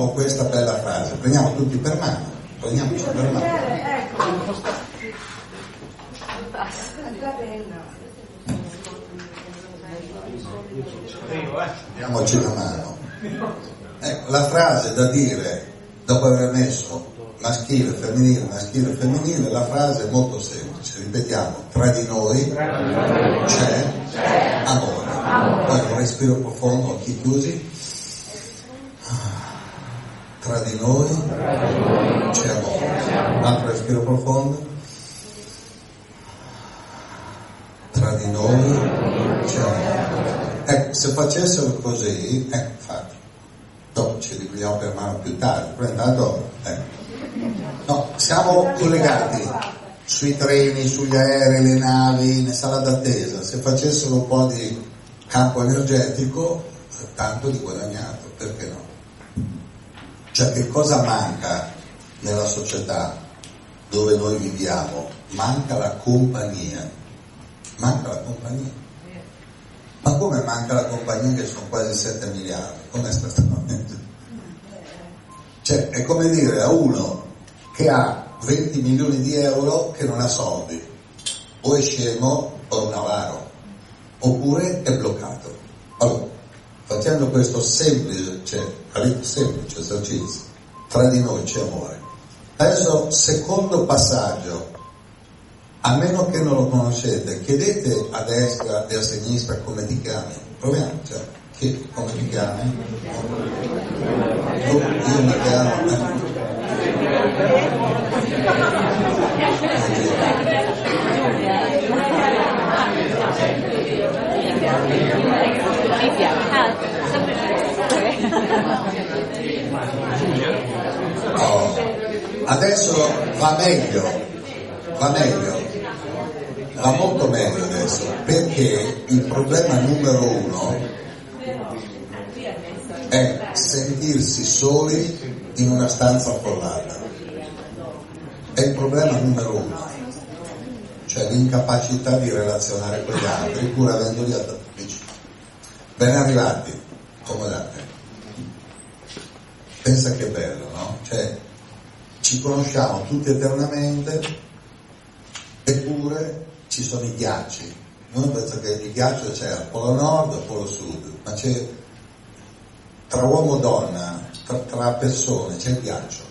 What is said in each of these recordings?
Con questa bella frase, prendiamo tutti per mano, prendiamoci per mano. Diamoci la mano. Ecco, la frase da dire dopo aver messo maschile, femminile, maschile, femminile, la frase è molto semplice, ripetiamo, tra di noi c'è amore. Poi un respiro profondo, occhi chiusi. Tra di noi c'è amore. Un altro respiro profondo. Tra di noi c'è amore. Ecco, se facessero così, ecco, infatti, dopo ci riprendiamo per mano più tardi, però intanto, ecco. No, siamo collegati sui treni, sugli aerei, le navi, in sala d'attesa. Se facessero un po' di campo energetico, tanto di guadagnato, perché no? Cioè che cosa manca nella società dove noi viviamo? Manca la compagnia. Manca la compagnia. Ma come manca la compagnia che sono quasi 7 miliardi? Stamattina? Cioè, è come dire a uno che ha 20 milioni di euro che non ha soldi, o è scemo o è un avaro, oppure è bloccato. Allora, facendo questo semplice, cioè, semplice esercizio, tra di noi c'è amore. Adesso, secondo passaggio, a meno che non lo conoscete, chiedete a destra e a sinistra come ti chiami. Proviamo, cioè, che, come ti chiami? Io, io mi chiamo. Oh, adesso va meglio, va meglio, va molto meglio adesso, perché il problema numero uno è sentirsi soli in una stanza affollata. È il problema numero uno, cioè l'incapacità di relazionare con gli altri pur avendoli vicino. Ben arrivati, accomodate. Pensa che bello, no? Cioè, ci conosciamo tutti eternamente, eppure ci sono i ghiacci. Noi pensiamo che il ghiaccio c'è al polo nord e al polo sud, ma c'è tra uomo e donna, tra, tra persone, c'è il ghiaccio.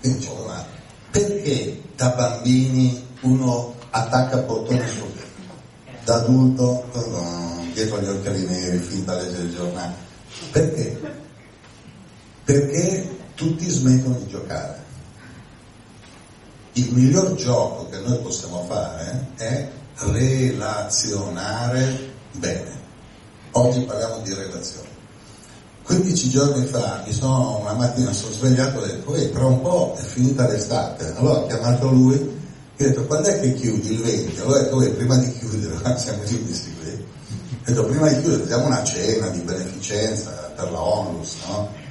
Quindi c'è una... Perché da bambini uno attacca portone su da adulto dietro agli occhiali neri, finta a leggere il giornale? Perché? Perché tutti smettono di giocare. Il miglior gioco che noi possiamo fare è relazionare bene. Oggi parliamo di relazioni. 15 giorni fa, mi sono, una mattina sono svegliato e ho detto, eh, tra un po' è finita l'estate. Allora ho chiamato lui e ho detto, quando è che chiudi il 20? Allora ho detto, eh, prima di chiudere, siamo chiusi qui. Ho detto, prima di chiudere facciamo una cena di beneficenza per la onlus, no?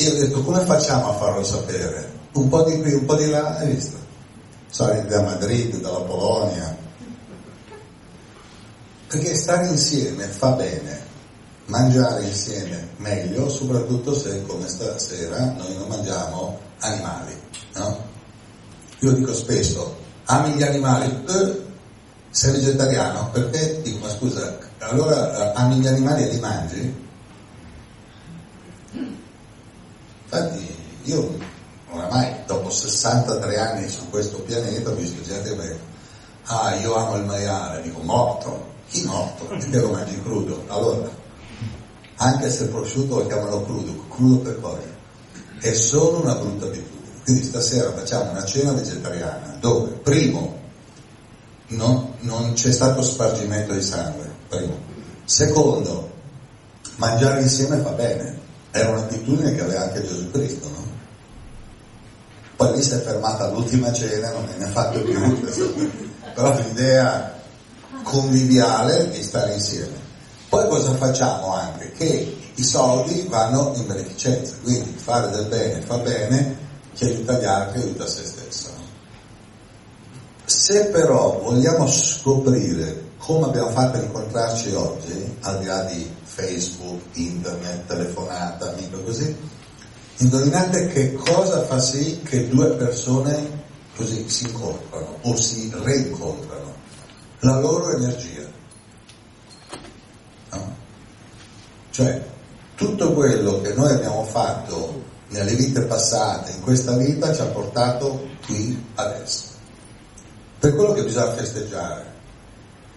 E ho detto, come facciamo a farlo sapere? Un po' di qui, un po' di là, hai visto? Sai, da Madrid, dalla Polonia. Perché stare insieme fa bene, mangiare insieme meglio, soprattutto se come stasera noi non mangiamo animali, no? Io dico spesso, ami gli animali? Eh, sei vegetariano? Perché? Dico, ma scusa, allora ami gli animali e li mangi? Infatti io oramai dopo 63 anni su questo pianeta ho visto gente che ah io amo il maiale, dico morto, chi morto? Perché lo mangi crudo? Allora, anche se prosciutto lo chiamano crudo, crudo per cosa? È solo una brutta abitudine. Quindi stasera facciamo una cena vegetariana dove, primo, non, non c'è stato spargimento di sangue, primo. Secondo, mangiare insieme fa bene. Era un'abitudine che aveva anche Gesù Cristo, no? Poi lì si è fermata all'ultima cena, non ne ha fatto più, però l'idea conviviale di stare insieme. Poi cosa facciamo anche? Che i soldi vanno in beneficenza, quindi fare del bene fa bene, chi aiuta gli altri aiuta se stesso. Se però vogliamo scoprire come abbiamo fatto a incontrarci oggi, al di là di Facebook, internet, telefonata, amico così. Indovinate che cosa fa sì che due persone così si incontrano o si reincontrano? La loro energia. No? Cioè, tutto quello che noi abbiamo fatto nelle vite passate, in questa vita, ci ha portato qui adesso. Per quello che bisogna festeggiare.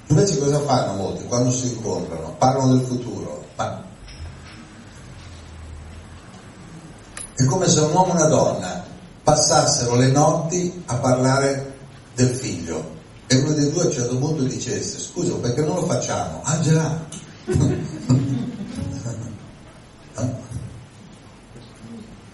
Invece cosa fanno molti quando si incontrano? Parlano del futuro. Ma è come se un uomo e una donna passassero le notti a parlare del figlio e uno dei due a un certo punto dicesse scusa perché non lo facciamo? Già!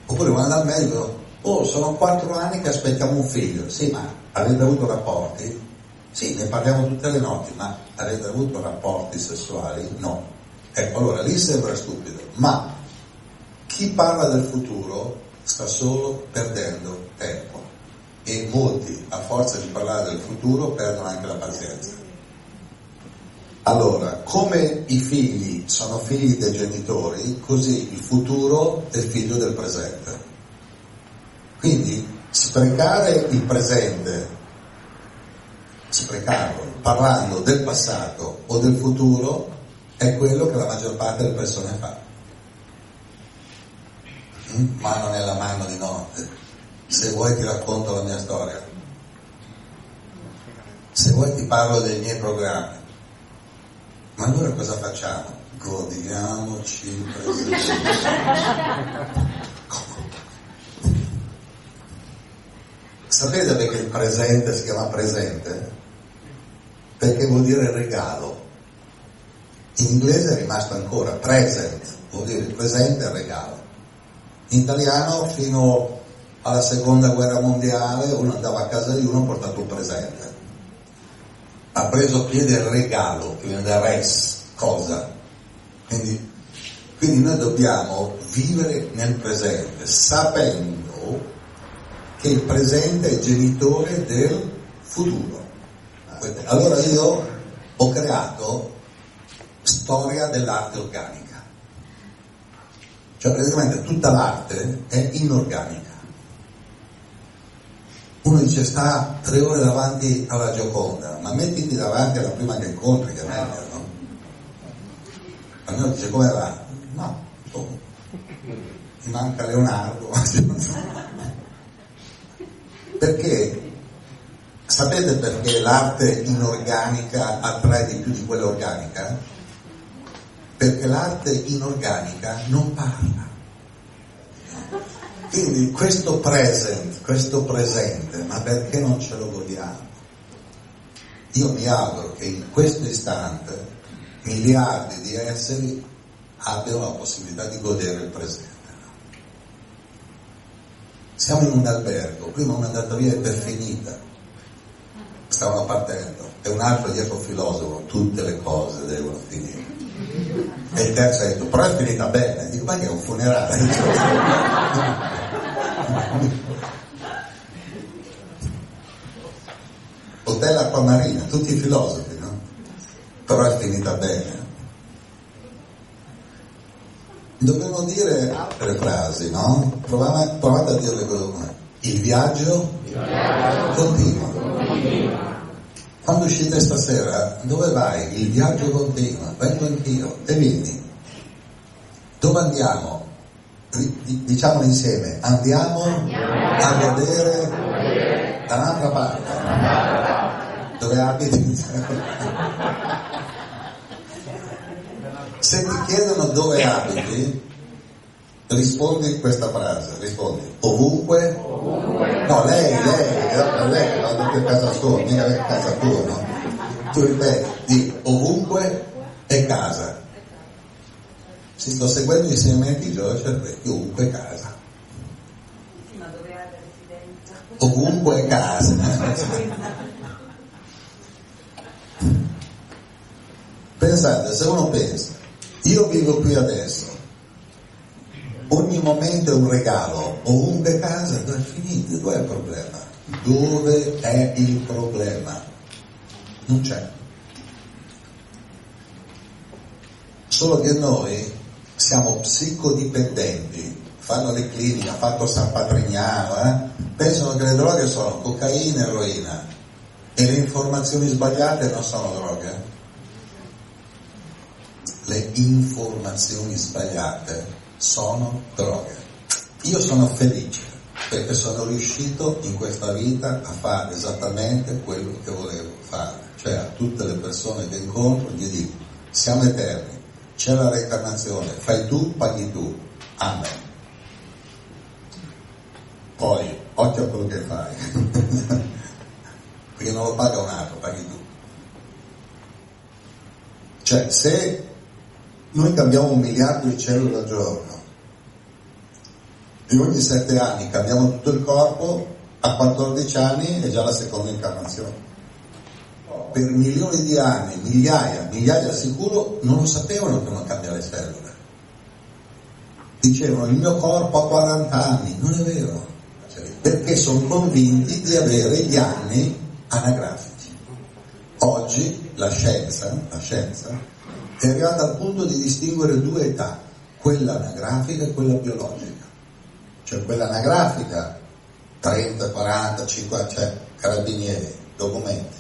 Oppure vanno dal medico, oh sono quattro anni che aspettiamo un figlio, sì ma avete avuto rapporti? Sì, ne parliamo tutte le notti, ma avete avuto rapporti sessuali? No. Ecco, allora lì sembra stupido, ma chi parla del futuro sta solo perdendo tempo e molti, a forza di parlare del futuro, perdono anche la pazienza. Allora, come i figli sono figli dei genitori, così il futuro è figlio del presente. Quindi sprecare il presente, sprecarlo parlando del passato o del futuro, è quello che la maggior parte delle persone fa. Mm? Mano nella mano di notte. Se vuoi ti racconto la mia storia. Se vuoi ti parlo dei miei programmi. Ma allora cosa facciamo? Godiamoci il presente. Sapete perché il presente si chiama presente? Perché vuol dire regalo. In inglese è rimasto ancora present, vuol dire presente e regalo. In italiano fino alla seconda guerra mondiale uno andava a casa di uno e portato un presente ha preso piede il regalo, che viene da res, cosa. Quindi, quindi noi dobbiamo vivere nel presente, sapendo che il presente è genitore del futuro. Allora io ho creato storia dell'arte organica. Cioè praticamente tutta l'arte è inorganica uno dice sta tre ore davanti alla Gioconda, ma mettiti davanti alla prima che incontri, che è meglio, no? Almeno dice come va? No, mi manca Leonardo. perché? Sapete perché l'arte inorganica attrae di più di quella organica? Perché l'arte inorganica non parla. Quindi questo present, questo presente, ma perché non ce lo godiamo? Io mi auguro che in questo istante miliardi di esseri abbiano la possibilità di godere il presente. Siamo in un albergo, prima una via è per finita, stavano partendo, e un altro dietro filosofo, tutte le cose devono finire. E il terzo ha detto, però è finita bene, dico, ma che è un funerale? Hotel Acquamarina, tutti i filosofi, no? Però è finita bene. Dobbiamo dire altre frasi, no? Provate, provate a dirle come il viaggio, il viaggio continua. continua. Quando uscite stasera, dove vai? Il viaggio continua, vengo anch'io e vieni. Dove andiamo? diciamolo insieme, andiamo, a godere da un'altra parte, dove abiti. Se ti chiedono dove abiti, rispondi questa frase, rispondi ovunque, no lei, lei, lei, va a casa sua, mica a casa tua, no? Tu ripeti, di ovunque è casa, se sto seguendo gli insegnamenti di Giorgio Cervetti, ovunque casa. Sì, ma dove ha residenza? Ovunque casa. Pensate, se uno pensa, io vivo qui adesso, ogni momento è un regalo, ovunque casa, dove è finito? Dove è il problema? Dove è il problema? Non c'è. Solo che noi siamo psicodipendenti, fanno le cliniche, ha fatto San Patrignano, eh? pensano che le droghe sono cocaina e eroina e le informazioni sbagliate non sono droghe. Le informazioni sbagliate sono droghe. Io sono felice perché sono riuscito in questa vita a fare esattamente quello che volevo fare, cioè a tutte le persone che incontro gli dico siamo eterni, c'è la reincarnazione, fai tu, paghi tu, amen. Poi, occhio a quello che fai, perché non lo paga un altro, paghi tu. Cioè, se noi cambiamo un miliardo di cellule al giorno e ogni sette anni cambiamo tutto il corpo, a 14 anni è già la seconda incarnazione. Per milioni di anni, migliaia, migliaia sicuro, non lo sapevano che non cambia le cellule. Dicevano il mio corpo ha 40 anni, non è vero, perché sono convinti di avere gli anni anagrafici. Oggi la scienza, la scienza è arrivata al punto di distinguere due età, quella anagrafica e quella biologica cioè quella anagrafica, 30, 40, 50, cioè carabinieri, documenti.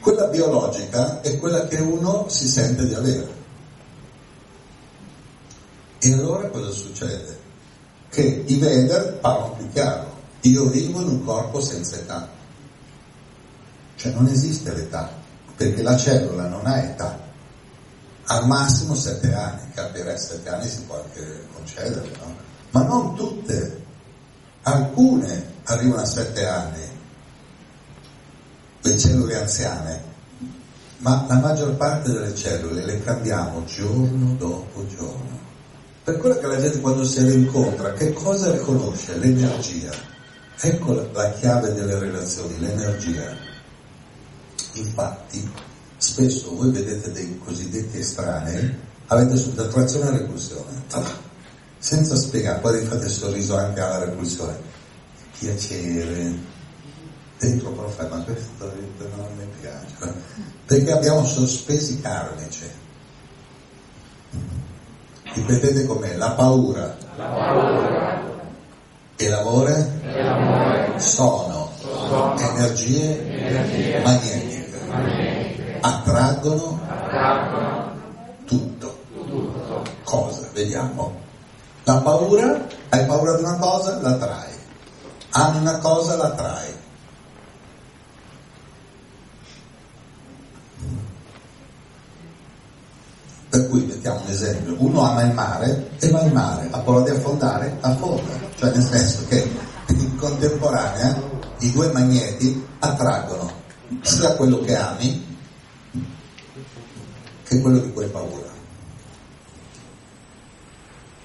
Quella biologica è quella che uno si sente di avere. E allora cosa succede? Che i Veder parlano più chiaro. Io vivo in un corpo senza età. Cioè non esiste l'età, perché la cellula non ha età. Al massimo sette anni, capire sette anni si può anche concedere, no? ma non tutte, alcune arrivano a sette anni, le cellule anziane, ma la maggior parte delle cellule le cambiamo giorno dopo giorno. Per quello che la gente quando si rincontra, che cosa riconosce? L'energia. Ecco la, la chiave delle relazioni, l'energia. Infatti, spesso voi vedete dei cosiddetti estranei, avete subito attrazione e repulsione senza spiegare, poi fate il sorriso anche alla repulsione. Piacere, dentro però fai, ma questo non mi piace, perché abbiamo sospesi karmici. Ripetete com'è, la paura, la paura. e l'amore, e l'amore. Sono, sono, energie, energie magnetiche. magnetiche, attraggono, attraggono tutto. tutto. Cosa? Vediamo. La paura, hai paura di una cosa, la trai. Ami una cosa, la trai. Per cui mettiamo un esempio, uno ama il mare e va in mare, ha paura di affondare, affonda. Cioè nel senso che in contemporanea i due magneti attraggono sia quello che ami quello di cui hai paura.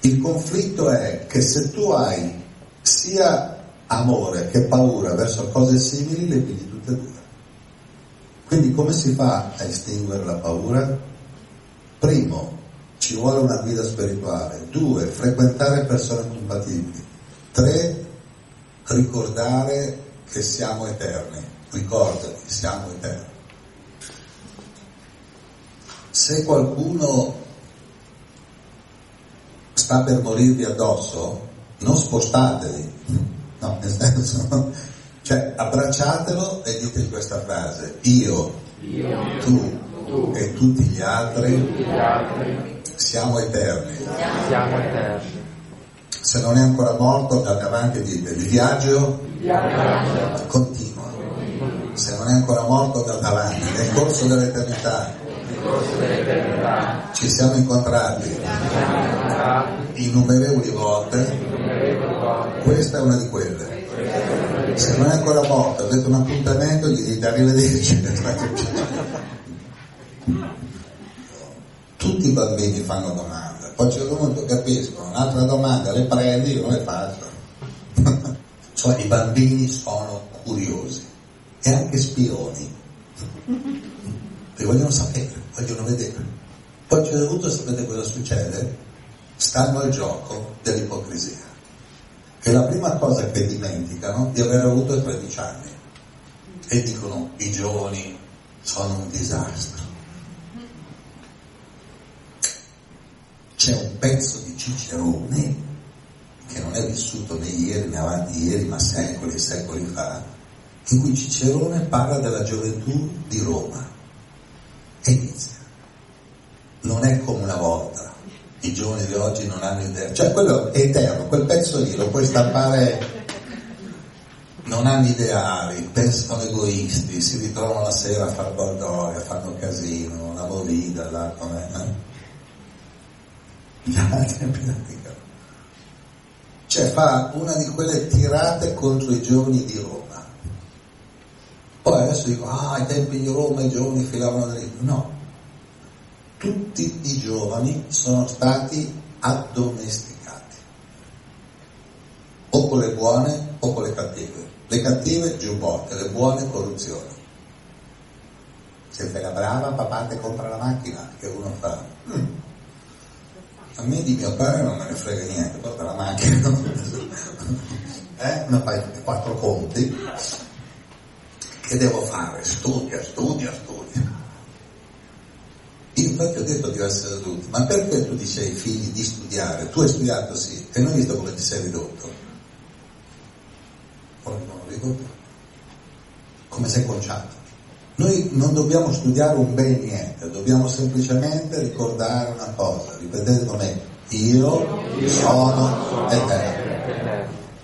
Il conflitto è che se tu hai sia amore che paura verso cose simili, le pigli tutte e due. Quindi come si fa a estinguere la paura? Primo, ci vuole una guida spirituale. Due, frequentare persone compatibili. Tre, ricordare che siamo eterni. Ricordati, siamo eterni. Se qualcuno sta per morirvi addosso, non spostatevi, no, nel senso, cioè abbracciatelo e dite questa frase, io, io tu, tu, e tutti gli altri, tutti gli altri siamo, eterni. siamo eterni. Se non è ancora morto, andate avanti e dite, il viaggio, il viaggio continua. Se non è ancora morto, andate avanti, nel corso dell'eternità ci siamo incontrati innumerevoli volte, questa è una di quelle. Se non è ancora morto, avete un appuntamento, gli dite arrivederci. Tutti i bambini fanno domande, poi a un certo punto capiscono, un'altra domanda le prendi, io non le faccio. cioè i bambini sono curiosi e anche spioni e vogliono sapere, vogliono vedere. Poi a un certo punto sapete cosa succede? Stanno al gioco dell'ipocrisia, che è la prima cosa che dimenticano di aver avuto 13 anni e dicono i giovani sono un disastro. c'è un pezzo di Cicerone che non è vissuto né ieri né avanti ieri, ma secoli e secoli fa, in cui Cicerone parla della gioventù di Roma e inizia. Non è come una volta, i giovani di oggi non hanno idea, cioè quello è eterno, quel pezzo lì lo puoi stampare non hanno ideali, pensano egoisti, si ritrovano la sera a far baldoria, fanno casino, la movida, là, com'è, eh? Altri praticano. Cioè fa una di quelle tirate contro i giovani di Roma. Poi adesso dico, ah, ai tempi di Roma i giovani filavano dritto. No, tutti i giovani sono stati addomesticati, o con le buone o con le cattive. Le cattive giubbotte, le buone corruzione. Se fai la brava, papà ti compra la macchina, che uno fa. Mm. A me di mio padre non me ne frega niente, porta la macchina. eh? Ma fai quattro conti. Che devo fare? Studia, studia, studia. Io infatti ho detto di essere adulti, ma perché tu dici ai figli di studiare? Tu hai studiato sì, e non hai visto come ti sei ridotto ridotto, come sei conciato. Noi non dobbiamo studiare un bene niente, dobbiamo semplicemente ricordare una cosa, ripetete con me, io sono eterno.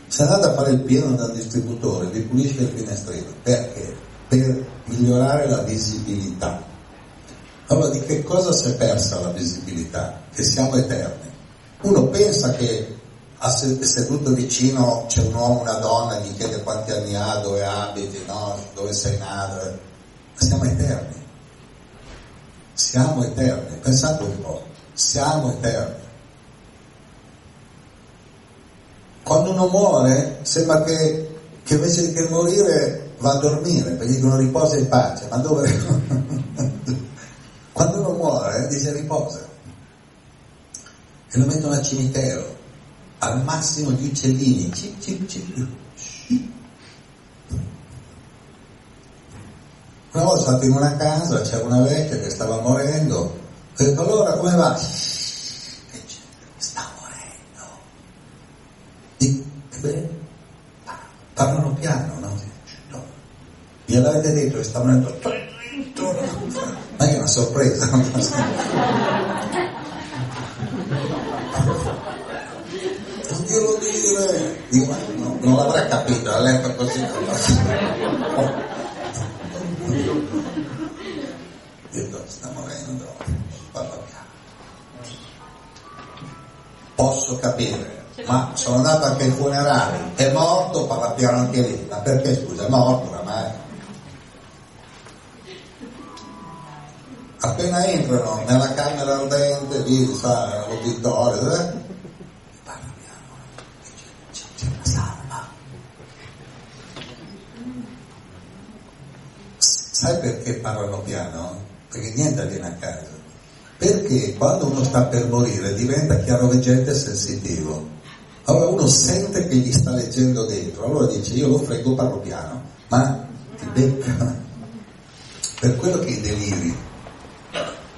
Se andate a fare il pieno dal distributore, vi pulisce il finestrino, perché? Per migliorare la visibilità. Allora di che cosa si è persa la visibilità? Che siamo eterni. Uno pensa che seduto vicino c'è un uomo, una donna, gli chiede quanti anni ha, dove abiti, no? dove sei nato. Siamo eterni. Siamo eterni. Pensate un po', siamo eterni. Quando uno muore sembra che, che invece che morire va a dormire, perché dicono riposa in pace, ma dove? Quando uno muore dice riposa e lo mettono al cimitero al massimo gli uccellini, cip, cip, cip, Una volta in una casa, c'era una vecchia che stava morendo, ho detto allora come va? Bene, parlano piano, no? no. Gliel'avete detto che sta morendo? Ma è una sorpresa. glielo dire. Dico, ma no, non l'avrà capito, ha letto così. Dico, sta morendo, parla piano. Posso capire, ma sono andato anche ai funerali, è morto, parla piano anche lì. Ma perché scusa, è morto oramai? appena entrano nella camera ardente lì sa l'uditorio eh? Sai perché parlano piano? Perché niente avviene a caso. Perché quando uno sta per morire diventa chiaroveggente e sensitivo. Allora uno sente che gli sta leggendo dentro, allora dice io lo frego, parlo piano, ma ti becca. Per quello che i deliri,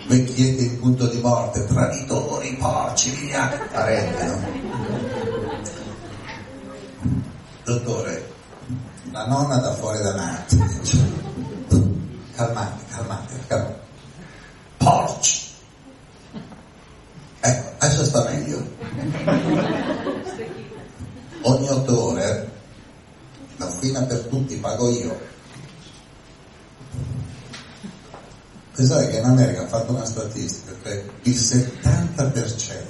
vecchietti in punto di morte, traditori, porci, via, parente, no? Dottore, la nonna da fuori da nato calmate, calmate, calmate. Porci! Ecco, adesso sta meglio. Ogni autore, la fine per tutti, pago io. Pensate che in America hanno fatto una statistica che il 70%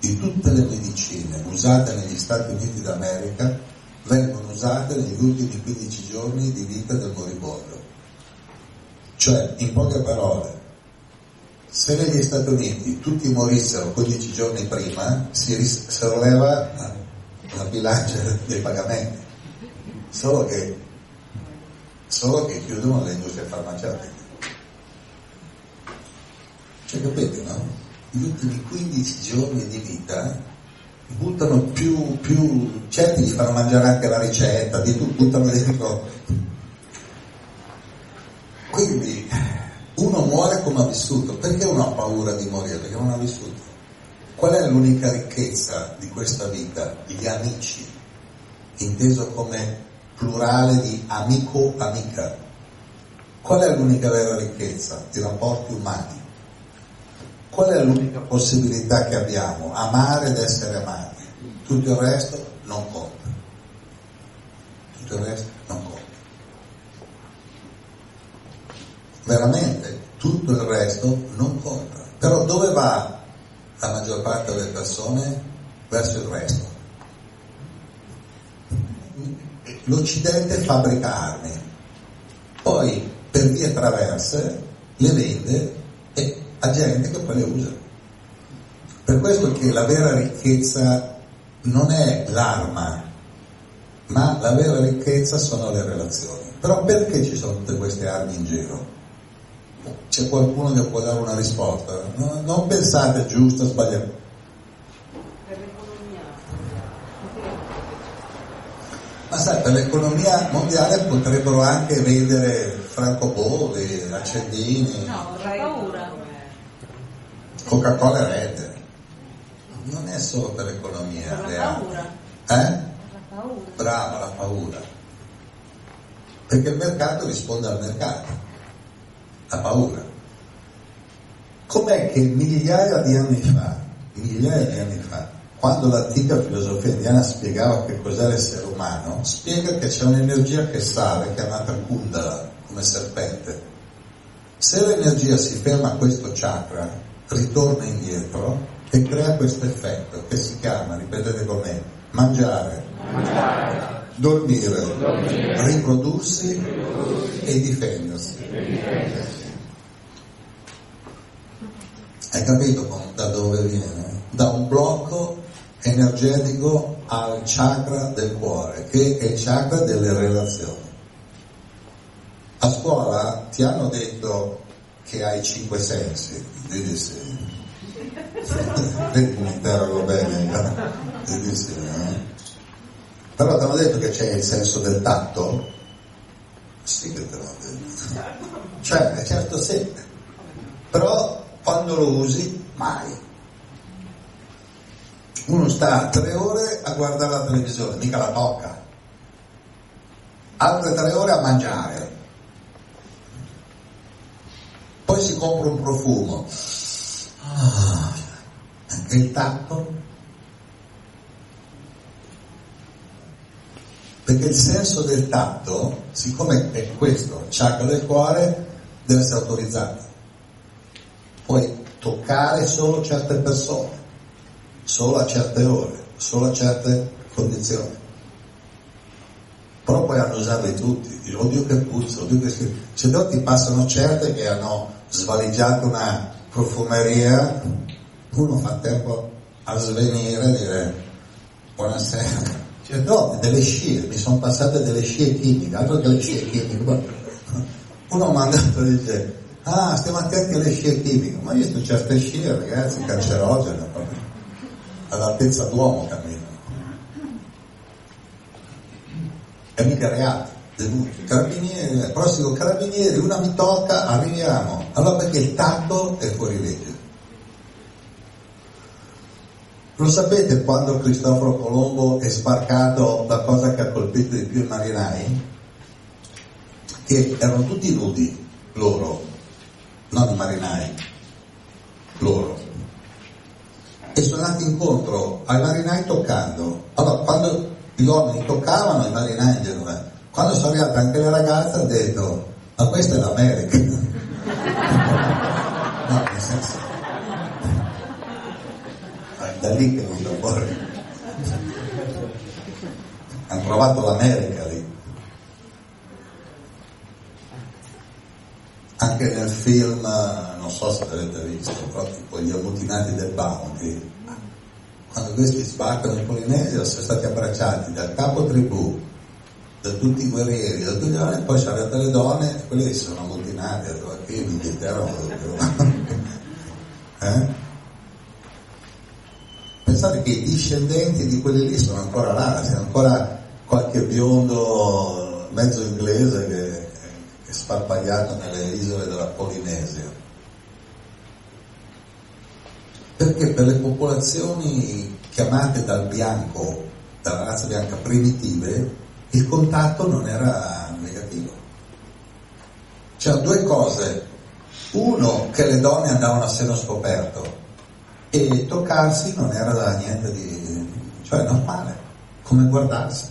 di tutte le medicine usate negli Stati Uniti d'America vengono usate negli ultimi 15 giorni di vita del moribondo. Cioè, in poche parole, se negli Stati Uniti tutti morissero 15 giorni prima, si risolleva la, la bilancia dei pagamenti. Solo che, solo che chiudono le industrie farmaceutiche. Cioè, capite, no? Gli ultimi 15 giorni di vita buttano più, più certi gli fanno mangiare anche la ricetta, di tutto, buttano dentro quindi uno muore come ha vissuto. Perché uno ha paura di morire? Perché non ha vissuto. Qual è l'unica ricchezza di questa vita? Gli amici, inteso come plurale di amico-amica. Qual è l'unica vera ricchezza? I rapporti umani. Qual è l'unica possibilità che abbiamo? Amare ed essere amati. Tutto il resto non conta. Tutto il resto non conta. Veramente, tutto il resto non conta. Però dove va la maggior parte delle persone? Verso il resto. L'Occidente fabbrica armi, poi per vie traverse le vende e a gente che poi le usa. Per questo che la vera ricchezza non è l'arma, ma la vera ricchezza sono le relazioni. Però perché ci sono tutte queste armi in giro? C'è qualcuno che può dare una risposta? No, non pensate giusto o sbagliato. Per l'economia. Ma sai, per l'economia mondiale potrebbero anche vendere francobolli, accendini, No. Coca-Cola e Red. Non è solo per l'economia Per la paura. Eh? La paura. Brava la paura. Perché il mercato risponde al mercato. La paura. Com'è che migliaia di anni fa, migliaia di anni fa, quando l'antica filosofia indiana spiegava che cos'è l'essere umano, spiega che c'è un'energia che sale, chiamata Kundala, come serpente. Se l'energia si ferma a questo chakra, ritorna indietro e crea questo effetto che si chiama, ripetete con me, mangiare, dormire, riprodursi e difendersi. Hai capito da dove viene? Da un blocco energetico al chakra del cuore, che è il chakra delle relazioni. A scuola ti hanno detto che hai cinque sensi, se... Vedi mi interrogo bene, no? vedi se... eh? Però ti hanno detto che c'è il senso del tatto? Sì che te l'ho detto. Cioè, certo sì. Però quando lo usi, mai. Uno sta tre ore a guardare la televisione, mica la tocca. Altre tre ore a mangiare. Poi si compra un profumo. Ah, anche il tatto. Perché il senso del tatto, siccome è questo, chakra del cuore, deve essere autorizzato. Puoi toccare solo certe persone, solo a certe ore, solo a certe condizioni. Però puoi annusarli tutti, Dici, oddio che puzza, oddio che schifo. Se no ti passano certe che hanno svaligiato una profumeria, uno fa tempo a svenire e dire buonasera. Cioè, no, delle scie, mi sono passate delle scie chimiche, altro che le scie chimiche. Uno ha mandato e dice, ah, stiamo attenti alle scie chimiche. Ma io sto certe scie, ragazzi, cancerogene, proprio. all'altezza d'uomo cammino. E mica reati, denuncia. Carabinieri, prossimo carabinieri, una mi tocca, arriviamo. Allora perché il tatto è fuori legge. Lo sapete quando Cristoforo Colombo è sbarcato la cosa che ha colpito di più i marinai? Che erano tutti nudi, loro, non i marinai, loro. E sono andati incontro ai marinai toccando. Allora, quando gli uomini toccavano, i marinai in generale, quando sono arrivate anche le ragazze hanno detto, ma questa è l'America. no, nel senso, è da lì che è venuto fuori. Hanno trovato l'America lì. Anche nel film, non so se l'avete visto, però tipo gli ammutinati del Bounty, quando questi sbarcano in Polinesia sono stati abbracciati dal capo tribù, da tutti i guerrieri, da tutti e poi sono arrivate le donne, e quelle che si sono ammutinate, allora qui in Inghilterra eh? Pensate che i discendenti di quelli lì sono ancora là, c'è ancora qualche biondo mezzo inglese che, sparpagliato nelle isole della Polinesia. Perché per le popolazioni chiamate dal bianco, dalla razza bianca primitive, il contatto non era negativo. C'erano due cose. Uno, che le donne andavano a seno scoperto e toccarsi non era da niente di... cioè normale, come guardarsi.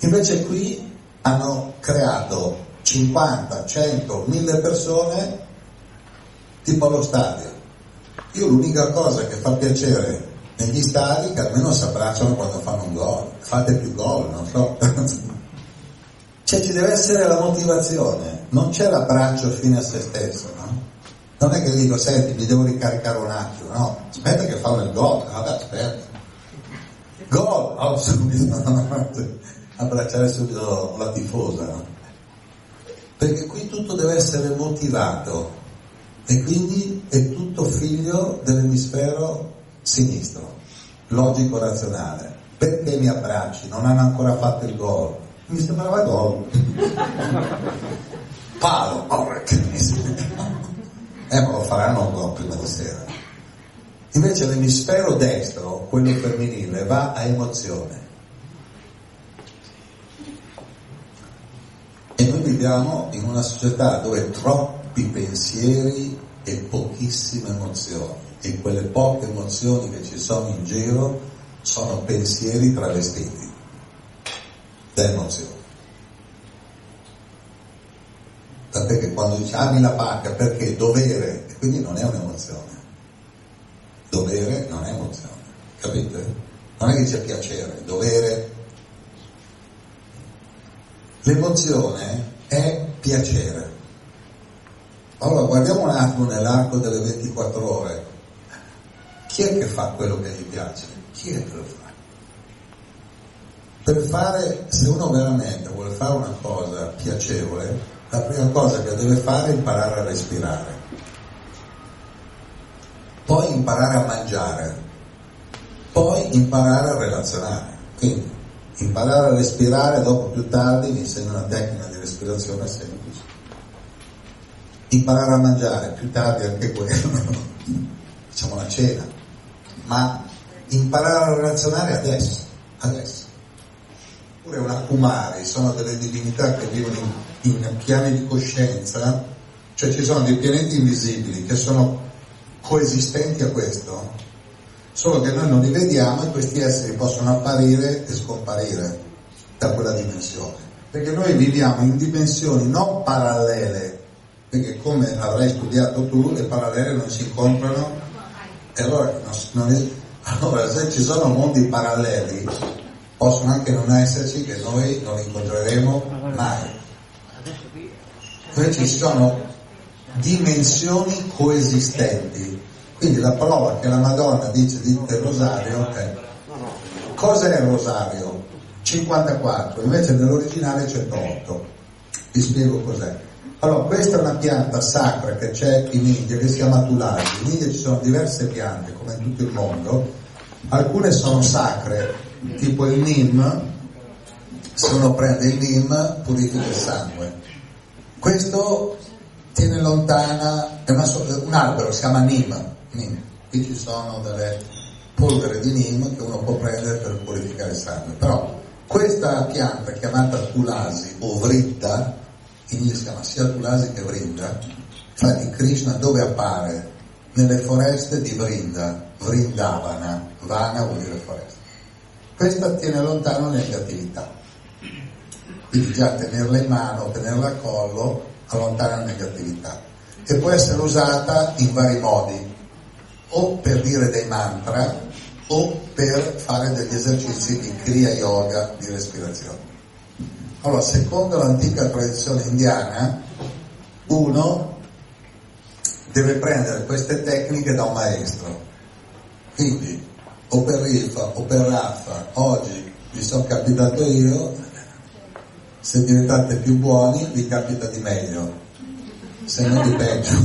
Invece qui hanno creato 50, 100, 1000 persone tipo allo stadio. Io l'unica cosa che fa piacere negli stadi che almeno si abbracciano quando fanno un gol. Fate più gol, non so. cioè ci deve essere la motivazione, non c'è l'abbraccio fine a se stesso, no? Non è che dico, senti, mi devo ricaricare un attimo, no, aspetta che fanno il gol, vabbè, aspetta. Gol, oh, subito, abbracciare subito la tifosa, no? Perché qui tutto deve essere motivato e quindi è tutto figlio dell'emisfero sinistro, logico-razionale. Perché mi abbracci? Non hanno ancora fatto il gol. Mi sembrava gol. Palo, oh, che Eh, ma lo faranno un gol prima di sera. Invece l'emisfero destro, quello femminile, va a emozione. E noi viviamo in una società dove troppi pensieri e pochissime emozioni. E quelle poche emozioni che ci sono in giro sono pensieri travestiti da emozioni. Tant'è che quando dici ami la pacca perché dovere, e quindi non è un'emozione. Dovere non è emozione, capite? Non è che c'è piacere, dovere. L'emozione è piacere. Allora guardiamo un attimo nell'arco delle 24 ore. Chi è che fa quello che gli piace? Chi è che lo fa? Per fare, se uno veramente vuole fare una cosa piacevole, la prima cosa che deve fare è imparare a respirare, poi imparare a mangiare, poi imparare a relazionare. Quindi imparare a respirare, dopo più tardi mi insegna una tecnica di respirazione semplice. Imparare a mangiare, più tardi anche quello, diciamo la cena, ma imparare a relazionare adesso, adesso. Oppure una Kumari, sono delle divinità che vivono in, in piani di coscienza, cioè ci sono dei pianeti invisibili che sono coesistenti a questo, solo che noi non li vediamo e questi esseri possono apparire e scomparire da quella dimensione. Perché noi viviamo in dimensioni non parallele, perché come avrai studiato tu, le parallele non si incontrano, e allora, non allora se ci sono mondi paralleli, possono anche non esserci che noi non incontreremo mai. Invece ci sono dimensioni coesistenti. Quindi la parola che la Madonna dice di del rosario è cos'è il rosario? 54, invece nell'originale 108. Vi spiego cos'è. Allora, questa è una pianta sacra che c'è in India che si chiama tulasi. In India ci sono diverse piante, come in tutto il mondo. Alcune sono sacre, tipo il Nim, se uno prende il Nim purifica il sangue. Questo tiene lontana, è una, un albero, si chiama Nim, Nim. Qui ci sono delle polvere di Nim che uno può prendere per purificare il sangue. Però questa pianta chiamata Tulasi o Vritta, in inglese si chiama sia Tulasi che Vrinda, infatti Krishna dove appare? Nelle foreste di Vrinda, Vrindavana, Vana vuol dire foresta. Questa tiene lontano negatività. Quindi già tenerla in mano, tenerla a collo, allontana la negatività. E può essere usata in vari modi, o per dire dei mantra, o per fare degli esercizi di Kriya Yoga di respirazione. Allora, secondo l'antica tradizione indiana, uno deve prendere queste tecniche da un maestro. Quindi o per Rifa o per Raffa, oggi vi sono capitato io, se diventate più buoni vi capita di meglio, se non di peggio.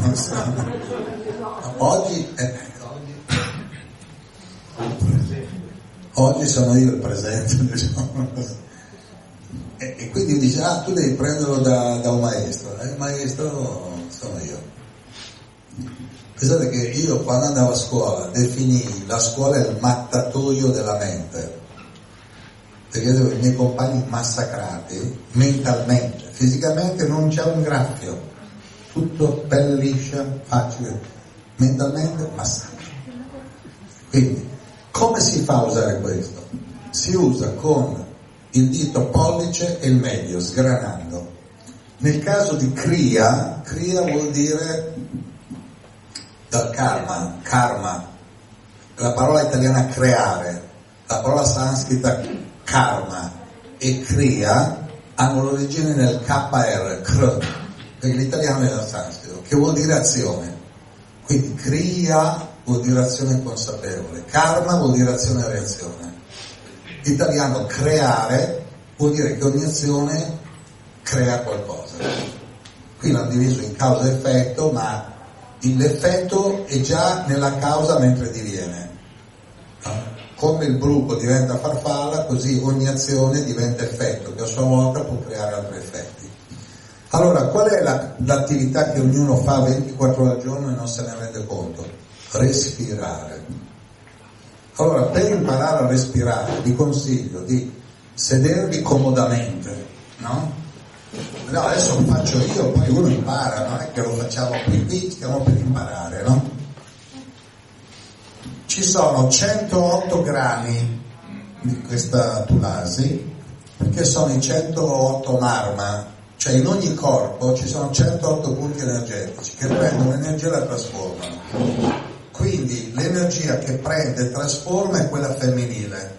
oggi, eh, oggi sono io il presente, diciamo. e, e, quindi dice, ah tu devi prenderlo da, da un maestro, e il maestro sono io. Pensate che io quando andavo a scuola definii la scuola il mattatoio della mente, perché avevo i miei compagni massacrati mentalmente, fisicamente non c'è un graffio, tutto pelle liscia, facile, mentalmente massacro. Quindi, come si fa a usare questo? Si usa con il dito pollice e il medio, sgranando. Nel caso di kriya, kriya vuol dire dal karma, karma, la parola italiana creare, la parola sanscrita karma e kriya hanno l'origine nel KR, kr, perché l'italiano è dal sanscrito, che vuol dire azione. Quindi kriya vuol dire azione consapevole, karma vuol dire azione e reazione. L'italiano creare vuol dire che ogni azione crea qualcosa. Qui l'hanno diviso in causa e effetto, ma l'effetto è già nella causa mentre diviene. Come il bruco diventa farfalla, così ogni azione diventa effetto, che a sua volta può creare altri effetti. Allora, qual è la, l'attività che ognuno fa 24 ore al giorno e non se ne rende conto? Respirare. Allora, per imparare a respirare, vi consiglio di sedervi comodamente, no? No, adesso lo faccio io, poi uno impara, non è che lo facciamo qui, qui stiamo per imparare, no? Ci sono 108 grammi di questa tulasi, che sono i 108 marma, cioè in ogni corpo ci sono 108 punti energetici che prendono energia e la trasformano. Quindi l'energia che prende e trasforma è quella femminile,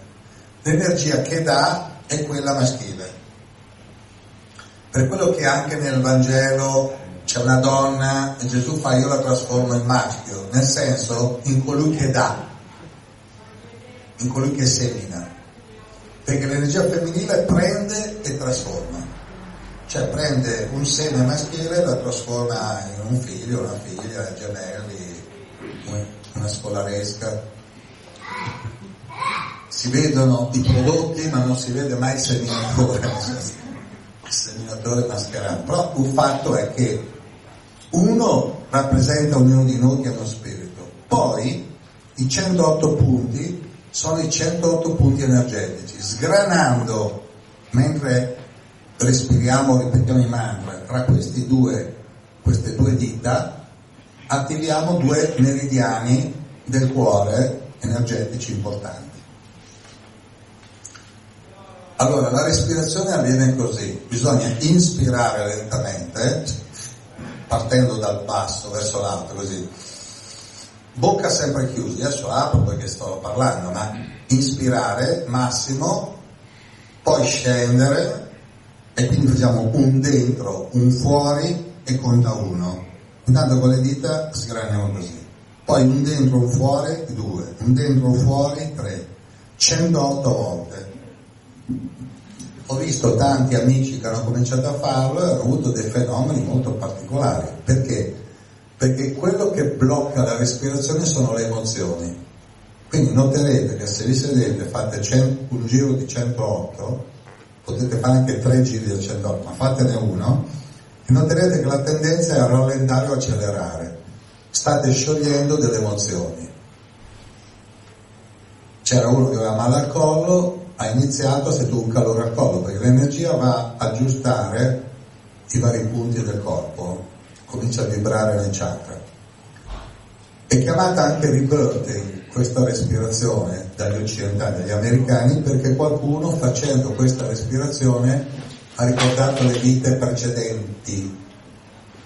l'energia che dà è quella maschile. Per quello che anche nel Vangelo c'è una donna e Gesù fa io la trasformo in maschio, nel senso in colui che dà, in colui che semina. Perché l'energia femminile prende e trasforma. Cioè prende un seme maschile e lo trasforma in un figlio, una figlia, gemelli, una scolaresca. Si vedono i prodotti ma non si vede mai il seminatore. Seminatore mascherato, però un fatto è che uno rappresenta ognuno di noi che è uno spirito, poi i 108 punti sono i 108 punti energetici, sgranando mentre respiriamo, ripetiamo i mantra, tra due, queste due dita attiviamo due meridiani del cuore energetici importanti. Allora, la respirazione avviene così, bisogna inspirare lentamente, partendo dal basso verso l'alto, così. Bocca sempre chiusa, adesso apro perché sto parlando, ma inspirare massimo, poi scendere e quindi facciamo un dentro, un fuori e conta uno. Intanto con le dita sgraniamo così. Poi un dentro, un fuori, due, un dentro, un fuori, tre. 108 volte ho visto tanti amici che hanno cominciato a farlo e hanno avuto dei fenomeni molto particolari. Perché? Perché quello che blocca la respirazione sono le emozioni. Quindi noterete che se vi sedete fate 100, un giro di 108, potete fare anche tre giri di 108, ma fatene uno, noterete che la tendenza è a rallentare o accelerare. State sciogliendo delle emozioni. C'era uno che aveva male al collo, ha iniziato se tu un calore al collo, perché l'energia va a aggiustare i vari punti del corpo, comincia a vibrare nel chakra. È chiamata anche rebirthing questa respirazione dagli occidentali, dagli americani, perché qualcuno facendo questa respirazione ha ricordato le vite precedenti,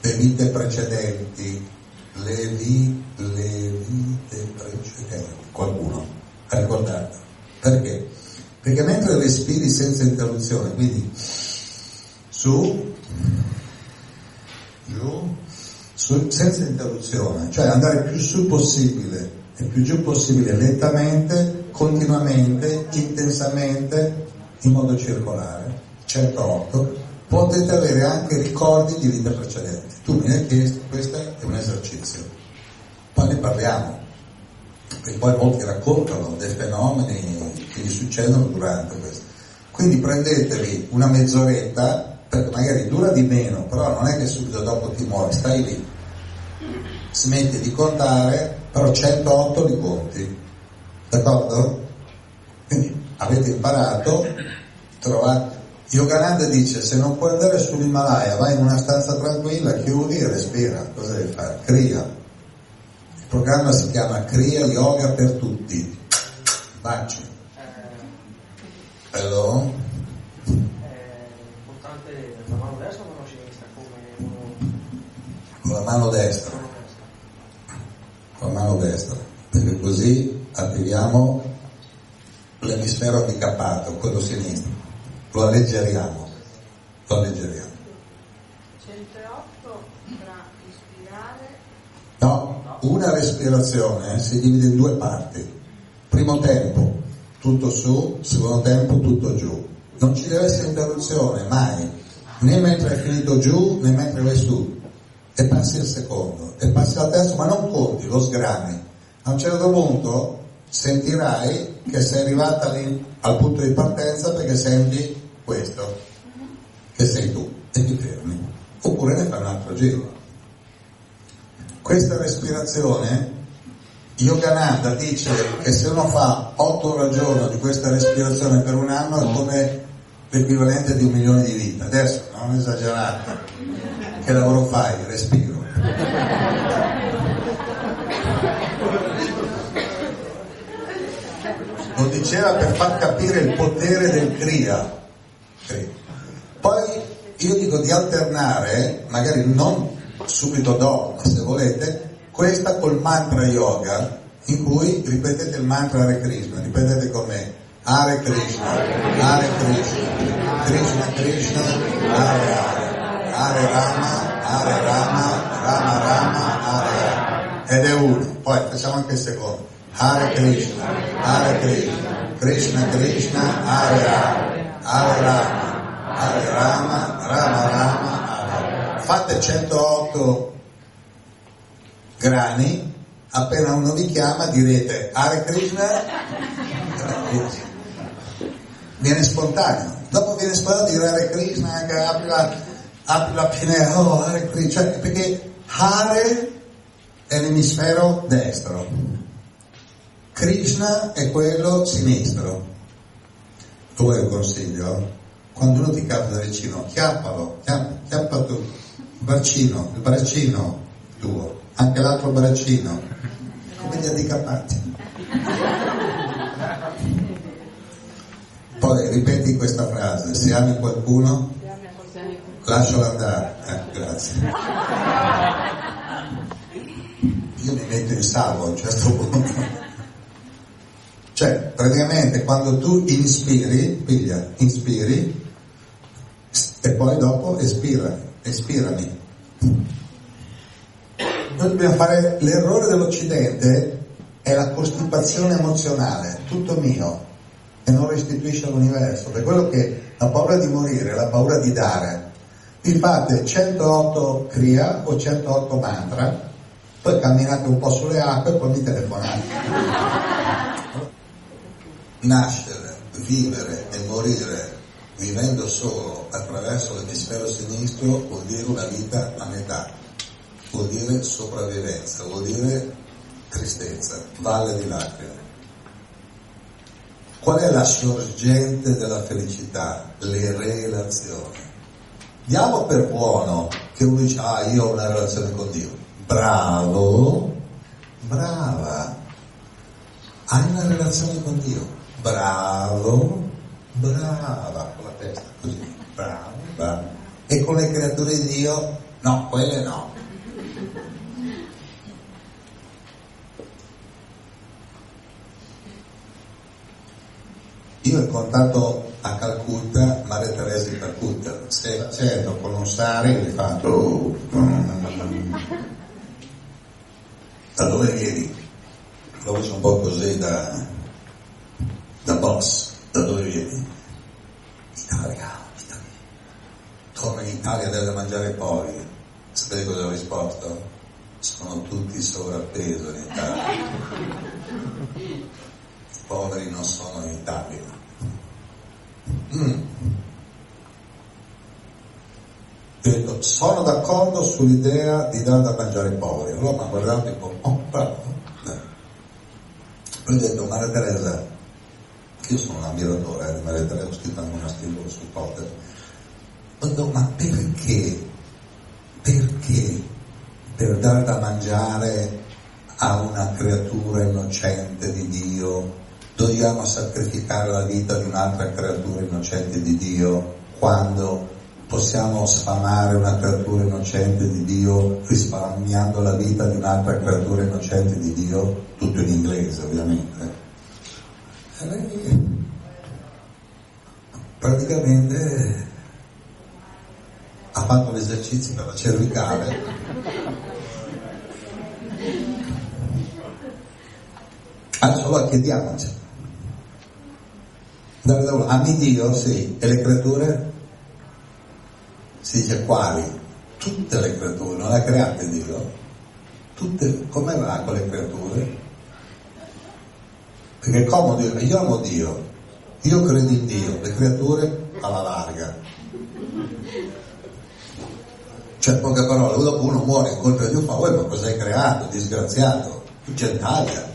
le vite precedenti, le, vi, le vite precedenti, qualcuno ha ricordato. Perché? Perché mentre respiri senza interruzione, quindi su, giù, su, senza interruzione, cioè andare più su possibile e più giù possibile lentamente, continuamente, intensamente, in modo circolare, 108, potete avere anche ricordi di vite precedenti. Tu mi hai chiesto, questo è un esercizio, poi ne parliamo, e poi molti raccontano dei fenomeni che gli succedono durante questo. Quindi prendetevi una mezz'oretta, perché magari dura di meno, però non è che subito dopo ti muovi, stai lì. smetti di contare, però 108 li conti. D'accordo? Quindi avete imparato, trovate. Yogananda dice se non puoi andare sull'Himalaya vai in una stanza tranquilla, chiudi e respira. Cosa devi fare? Cria. Il programma si chiama Cria Yoga per tutti. Baci. Hello? È importante la mano Con con destra. con la mano destra, perché così attiviamo l'emisfero handicappato, quello sinistro, lo alleggeriamo, lo alleggeriamo. 108 tra ispirare No, una respirazione si divide in due parti. Primo tempo, tutto su, secondo tempo, tutto giù. Non ci deve essere interruzione, mai, né mentre hai finito giù, né mentre vai su. E passi al secondo, e passi al terzo, ma non conti, lo sgrani. A un certo punto sentirai che sei arrivata lì al punto di partenza perché senti questo, che sei tu, e ti fermi. Oppure ne fai un altro giro. Questa respirazione, Yogananda dice che se uno fa 8 ore al giorno di questa respirazione per un anno è come l'equivalente di un milione di vite. Adesso non esagerate, che lavoro fai? Respiro. Lo diceva per far capire il potere del Kriya. Kriya. Poi io dico di alternare, magari non subito dopo, ma se volete, questa col mantra yoga in cui ripetete il mantra Hare Krishna, ripetete con me Hare Krishna, Hare Krishna, Krishna Krishna, Hare Hare, Hare Rama, Hare Rama, Rama Rama, Hare Hare. Ed è uno, poi facciamo anche il secondo. Hare Krishna, Hare Krishna, Krishna Krishna, Hare Hare, Hare Rama, Hare Rama, Rama. Fate 108 grani, appena uno vi chiama direte Hare Krishna, viene spontaneo. Dopo viene spontaneo dire Hare Krishna, anche apri la, apri la pinera, oh Hare Krishna, cioè, perché Hare è l'emisfero destro, Krishna è quello sinistro. Tu vuoi un consiglio? Quando uno ti capita da vicino, chiappalo, chiappa, chiappa tu, il braccino, il braccino tuo, anche l'altro braccino, come gli handicappati. Poi ripeti questa frase, se ami qualcuno, lascialo andare. Eh, grazie. Io mi metto in salvo a un certo punto. Cioè, praticamente quando tu inspiri, piglia, inspiri, e poi dopo espira, espirami. Noi dobbiamo fare l'errore dell'Occidente è la costipazione emozionale, tutto mio, e non restituisce all'universo. Per quello che la paura di morire la paura di dare. Vi fate 108 kriya o 108 mantra, poi camminate un po' sulle acque e poi mi telefonate. Nascere, vivere e morire vivendo solo attraverso l'emisfero sinistro vuol dire una vita a metà, vuol dire sopravvivenza, vuol dire tristezza, valle di lacrime. Qual è la sorgente della felicità? Le relazioni. Diamo per buono che uno dice, ah, io ho una relazione con Dio. Bravo, brava. Hai una relazione con Dio. Bravo, brava. Con la testa così. Bravo, bravo. E con le creature di Dio? No, quelle no. Io ho incontrato a Calcutta Maria Teresa di Calcutta, se facendo con un sari gli fa "Oh, mm, da dove vieni? La voce un po' così da, da boss, da dove vieni? Italia, Italia. Torna in Italia deve mangiare poi. Sapete cosa ho risposto? Sono tutti sovrappeso in Italia. I poveri non sono in Italia. Mm. Detto, sono d'accordo sull'idea di dare da mangiare ai poveri. Allora mi ha guardato tipo, oh, bravo. Eh. Poi ho detto, Maria Teresa, io sono un ammiratore eh, di Maria Teresa, ho scritto anche un articolo sul podcast. Ho detto, ma perché, perché per dare da mangiare a una creatura innocente di Dio dobbiamo sacrificare la vita di un'altra creatura innocente di Dio quando possiamo sfamare una creatura innocente di Dio risparmiando la vita di un'altra creatura innocente di Dio, tutto in inglese ovviamente. Praticamente ha fatto l'esercizio per la cervicale adesso allora chiediamoci ami Dio? Sì, e le creature? Si dice quali? Tutte le creature, non le ha create Dio? Tutte, come va con le creature? Perché è comodo dire, io amo Dio, io credo in Dio, le creature alla larga. Cioè, poche parole, dopo uno muore in colpa di ma voi ma cosa hai creato, disgraziato? Gentaglia.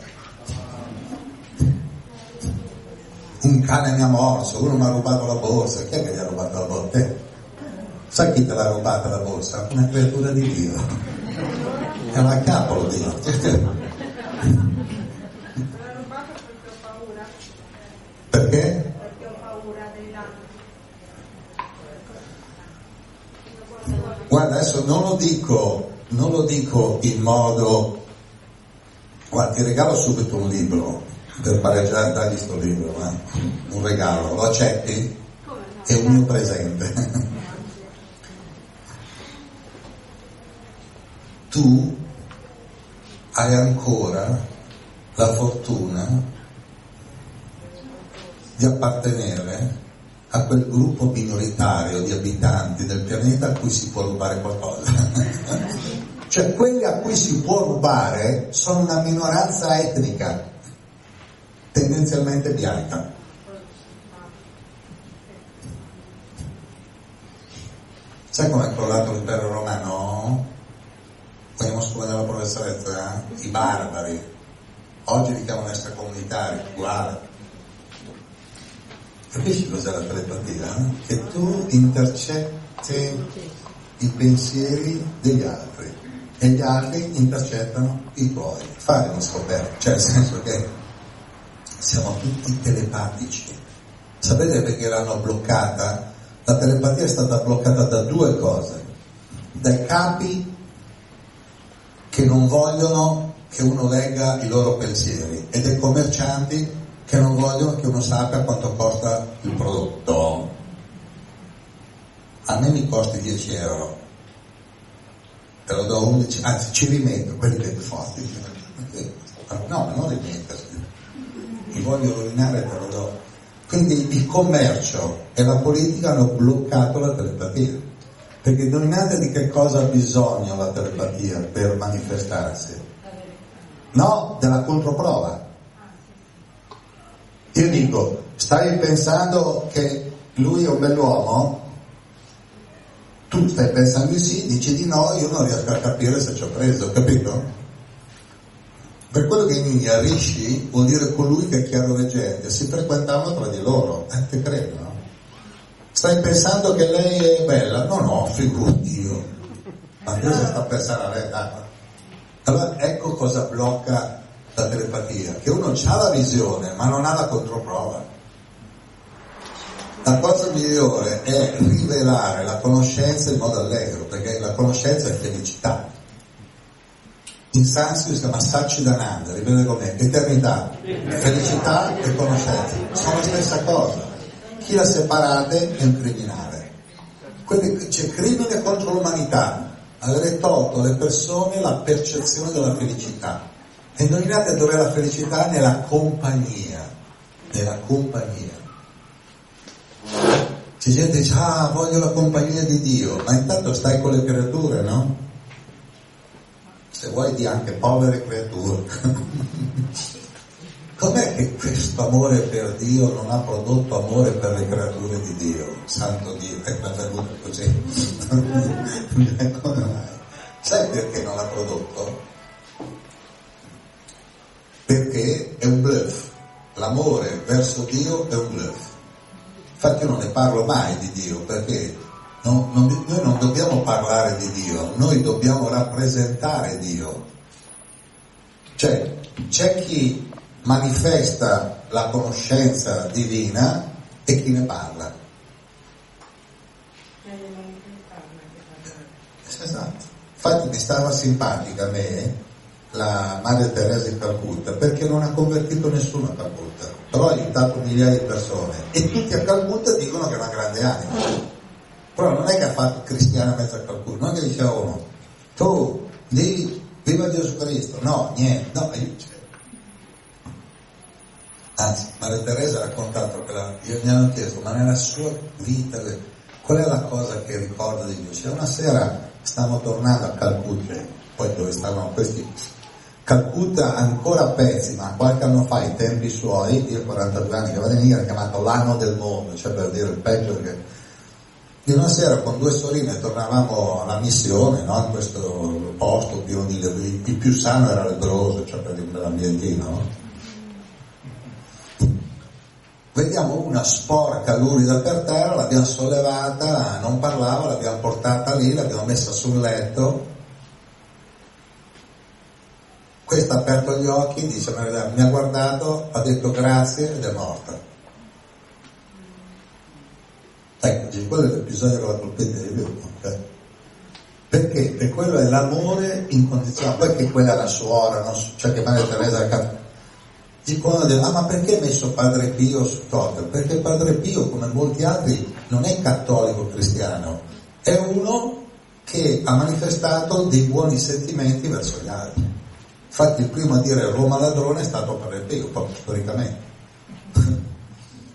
Un cane mi ha morso, uno mi ha rubato la borsa, chi è che gli ha rubato la borsa? Eh. Sai chi te l'ha rubata la borsa? Una creatura di Dio. È una capolo Dio. Perché? Perché ho paura dei danni. Guarda, adesso non lo dico, non lo dico in modo... Guarda, ti regalo subito un libro per pareggiare, dagli sto libro, eh? un regalo, lo accetti? È un mio presente. tu hai ancora la fortuna di appartenere a quel gruppo minoritario di abitanti del pianeta a cui si può rubare qualcosa. cioè quelli a cui si può rubare sono una minoranza etnica, tendenzialmente bianca. Sai come è crollato l'impero romano? Vogliamo scoprire la professoressa? I barbari. Oggi li chiamano extracomunitari, uguale. Capisci cos'è la telepatia? Che tu intercetti i pensieri degli altri e gli altri intercettano i tuoi. Fare uno scoperto, cioè nel senso che siamo tutti telepatici. Sapete perché l'hanno bloccata? La telepatia è stata bloccata da due cose, dai capi che non vogliono che uno legga i loro pensieri e dai commercianti che non vogliono che uno sappia quanto costa il prodotto. A me mi costa 10 euro, te lo do 11, anzi ci rimetto, quelli più forti. No, non rimettersi, mi voglio rovinare te lo do. Quindi il commercio e la politica hanno bloccato la telepatia. Perché indovinate di che cosa ha bisogno la telepatia per manifestarsi? No, della controprova. Io dico, stai pensando che lui è un bell'uomo? Tu stai pensando di sì, dici di no, io non riesco a capire se ci ho preso, capito? Per quello che in India Rishi vuol dire colui che è chiaroveggente, si frequentavano tra di loro, eh, te credo, no? Stai pensando che lei è bella? No, no, figurati io. Ma cosa sta pensando a lei? Allora ecco cosa blocca la telepatia, che uno ha la visione ma non ha la controprova. La cosa migliore è rivelare la conoscenza in modo allegro, perché la conoscenza è felicità. In sanscrito si chiama Sachidananda, riprende con me, eternità, felicità e conoscenza, sono la stessa cosa. Chi la separate è un criminale. Quindi c'è crimine contro l'umanità, avere tolto alle persone la percezione della felicità. E indovinate dov'è la felicità? Nella compagnia. Nella compagnia. C'è gente che dice, ah, voglio la compagnia di Dio, ma intanto stai con le creature, no? Se vuoi di anche povere creature. com'è che questo amore per Dio non ha prodotto amore per le creature di Dio? Santo Dio, è venuto così. Sai perché non l'ha prodotto? Perché è un bluff. L'amore verso Dio è un bluff. Infatti io non ne parlo mai di Dio perché non, non, noi non dobbiamo parlare di Dio, noi dobbiamo rappresentare Dio. Cioè, c'è chi manifesta la conoscenza divina e chi ne parla. Esatto. Infatti mi stava simpatica a me la Madre Teresa di Calcutta perché non ha convertito nessuno a Calcutta, però ha aiutato migliaia di persone e tutti a Calcutta dicono che è una grande anima. Però non è che ha fatto cristiana mezzo a Calcutta, non è che diceva uno, tu di viva Gesù Cristo, no, niente, no, io Anzi, Maria Teresa ha raccontato che la, gli hanno chiesto, ma nella sua vita, qual è la cosa che ricorda di Dio? Cioè una sera stavamo tornando a Calcutta, poi dove stavano questi Calcutta ancora a pezzi, ma qualche anno fa, ai tempi suoi, io 42 anni che vado in India, chiamato l'anno del mondo, cioè per dire il peggio perché di una sera con due sorelle tornavamo alla missione, no? in questo posto pieno di il più sano era lebroso, cioè per dire l'ambientino. No? Vediamo una sporca lurida per terra, l'abbiamo sollevata, non parlava, l'abbiamo portata lì, l'abbiamo messa sul letto questa ha aperto gli occhi, dice, mi ha guardato, ha detto grazie ed è morta. Ecco, quello è l'episodio con la colpetta di più, okay? Perché? Perché quello è l'amore incondizionato, poi che quella è la suora, so, cioè che Maria Teresa ha Dicono, ah ma perché hai messo Padre Pio su Twitter? Perché Padre Pio, come molti altri, non è cattolico cristiano, è uno che ha manifestato dei buoni sentimenti verso gli altri. Infatti il primo a dire Roma ladrone è stato Padre Pio, proprio storicamente.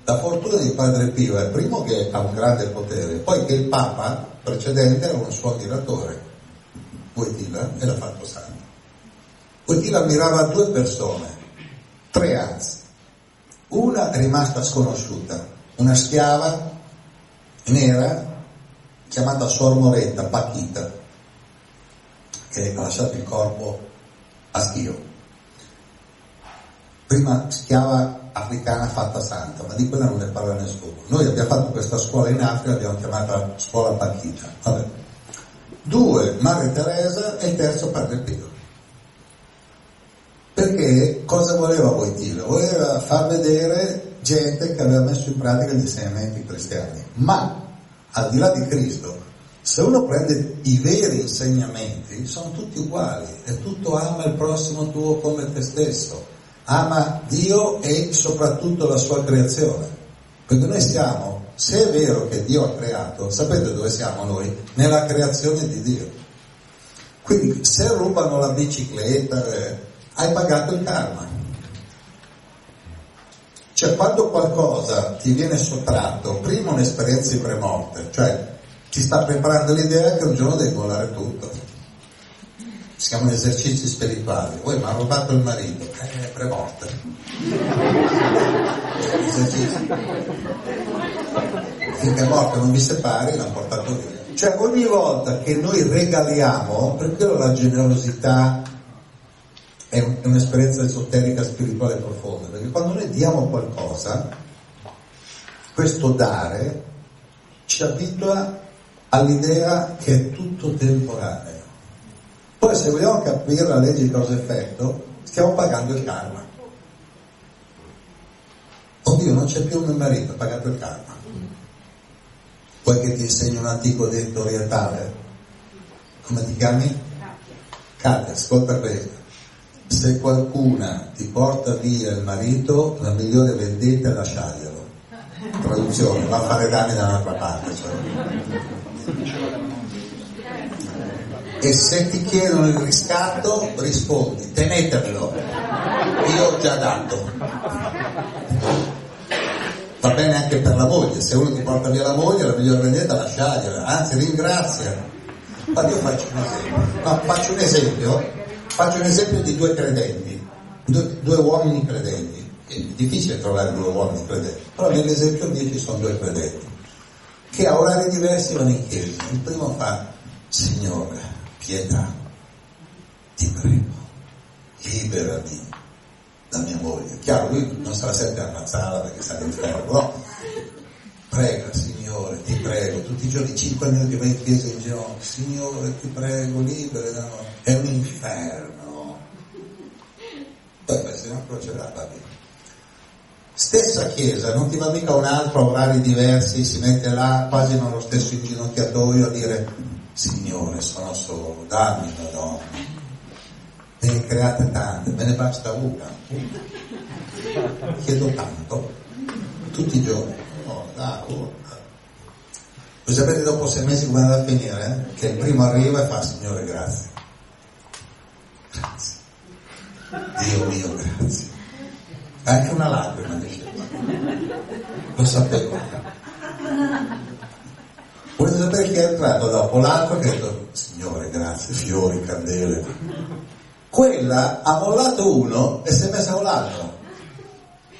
La fortuna di Padre Pio è primo che ha un grande potere, poi che il Papa precedente era un suo ammiratore, Wojtyla, e l'ha fatto santo. Wojtyla ammirava due persone, tre anzi. Una è rimasta sconosciuta, una schiava nera chiamata Suor Moretta, Pachita, che ha lasciato il corpo a Schio. Prima schiava africana fatta santa, ma di quella non ne parla nessuno. Noi abbiamo fatto questa scuola in Africa, l'abbiamo chiamata scuola Pachita. Vabbè. Due, Madre Teresa e il terzo Padre Pio. Perché cosa voleva Wojtyla? Voleva far vedere gente che aveva messo in pratica gli insegnamenti cristiani. Ma al di là di Cristo, se uno prende i veri insegnamenti, sono tutti uguali, è tutto ama il prossimo tuo come te stesso, ama Dio e soprattutto la sua creazione. Perché noi siamo, se è vero che Dio ha creato, sapete dove siamo noi? Nella creazione di Dio. Quindi se rubano la bicicletta, eh, hai pagato il karma. Cioè quando qualcosa ti viene sottratto, prima un'esperienza di premorte, cioè ti sta preparando l'idea che un giorno devi volare tutto. Si chiamano esercizi spirituali. Poi mi ha rubato il marito, eh, premorte. Esercizi. Finché è morto non vi separi, l'hanno portato via. Cioè ogni volta che noi regaliamo, per quello la generosità è, un'esperienza esoterica spirituale profonda, perché quando noi diamo qualcosa, questo dare ci abitua all'idea che è tutto temporaneo. Poi se vogliamo capire la legge di causa-effetto, stiamo pagando il karma. Oddio, non c'è più mio marito, ha pagato il karma. Vuoi che ti insegni un antico detto orientale? Come ti chiami? Katia, ascolta questo. Se qualcuna ti porta via il marito, la migliore vendetta è lasciarglielo. Traduzione, va a fare danni da un'altra parte. Cioè. E se ti chiedono il riscatto, rispondi, tenetevelo, io ho già dato. Va bene anche per la moglie, se uno ti porta via la moglie, la migliore vendetta lasciargliela, anzi ringrazia. Ma io faccio un esempio, no, faccio un esempio, faccio un esempio di due credenti, due, due uomini credenti. è difficile trovare due uomini credenti, però nell'esempio mio ci sono due credenti che a orari diversi vanno in chiesa. Il primo fa, Signore, pietà, ti prego, liberami da mia moglie. Chiaro, lui non sarà sempre ammazzata perché sta all'inferno, però prega, Signore, ti prego, tutti i giorni, cinque minuti vai in chiesa in ginocchio, Signore, ti prego, libera, è un inferno. Poi il Signore procederà, va bene. Stessa chiesa, non ti va mica un altro a orari diversi, si mette là quasi nello stesso inginocchiatoio a dire Signore, sono solo, dammi una donna. Ne create tante, me ne basta una. Chiedo tanto, tutti i giorni. Oh, dai, oh. Voi sapete dopo sei mesi come andrà a finire? Eh? Che il primo arriva e fa Signore grazie. Grazie. Dio mio grazie. Anche una lacrima. Lo sapevo. Volete sapere chi è entrato dopo? L'altro che ha detto Signore grazie, fiori, candele. Quella ha mollato uno e si è messa con l'altro.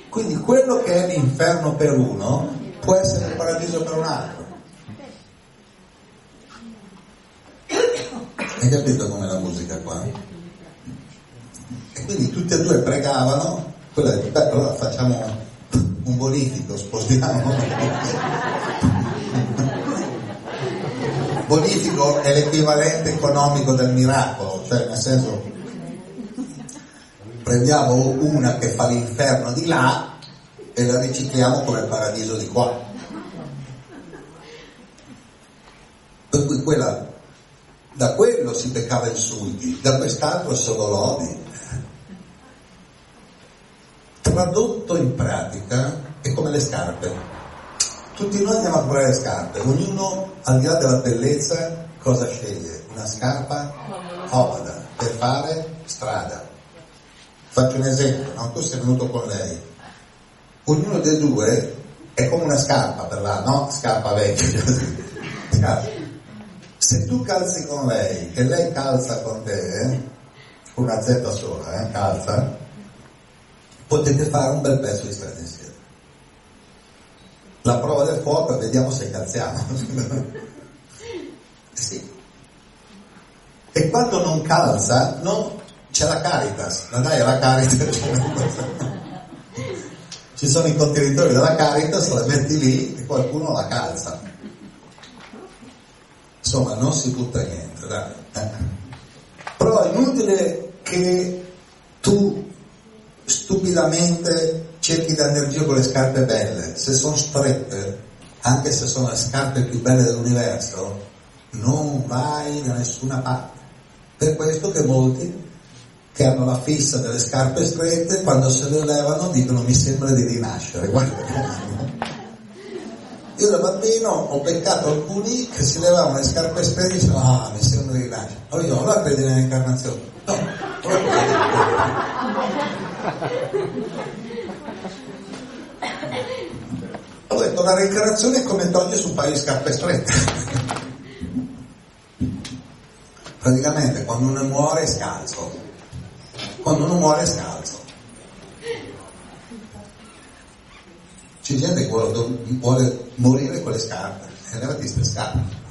Quindi quello che è l'inferno per uno può essere il paradiso per un altro. Hai capito com'è la musica qua? E quindi tutti e due pregavano quella è, beh, allora facciamo un bonifico, spostiamo. bonifico è l'equivalente economico del miracolo, cioè nel senso prendiamo una che fa l'inferno di là e la ricicliamo come il paradiso di qua. Per cui quella, da quello si beccava insulti, da quest'altro solo lodi tradotto in pratica è come le scarpe. Tutti noi andiamo a comprare le scarpe, ognuno al di là della bellezza cosa sceglie? Una scarpa comoda per fare strada. Faccio un esempio, no? tu sei venuto con lei, ognuno dei due è come una scarpa per la, no? Scarpa vecchia, Se tu calzi con lei e lei calza con te, eh? una Z sola, eh? calza, potete fare un bel pezzo di strada insieme. La prova del fuoco vediamo se calziamo. sì. E quando non calza, no, c'è la Caritas, la dai alla Caritas. Ci sono i contenitori della Caritas, la metti lì e qualcuno la calza. Insomma, non si butta niente, dai. Eh. Però è inutile che tu stupidamente cerchi di andare con le scarpe belle, se sono strette, anche se sono le scarpe più belle dell'universo, non vai da nessuna parte. Per questo che molti che hanno la fissa delle scarpe strette, quando se le levano dicono mi sembra di rinascere, guarda io da bambino ho beccato alcuni che si levavano le scarpe strette e dicevano ah mi sembra di rinascere. Allora io allora credi nell'incarnazione? No, ho detto la reincarnazione è come togliersi un paio di scarpe strette. Praticamente quando uno muore è scalzo. Quando uno muore è scalzo. C'è gente che vuole, vuole morire con le scarpe e levati queste scarpe.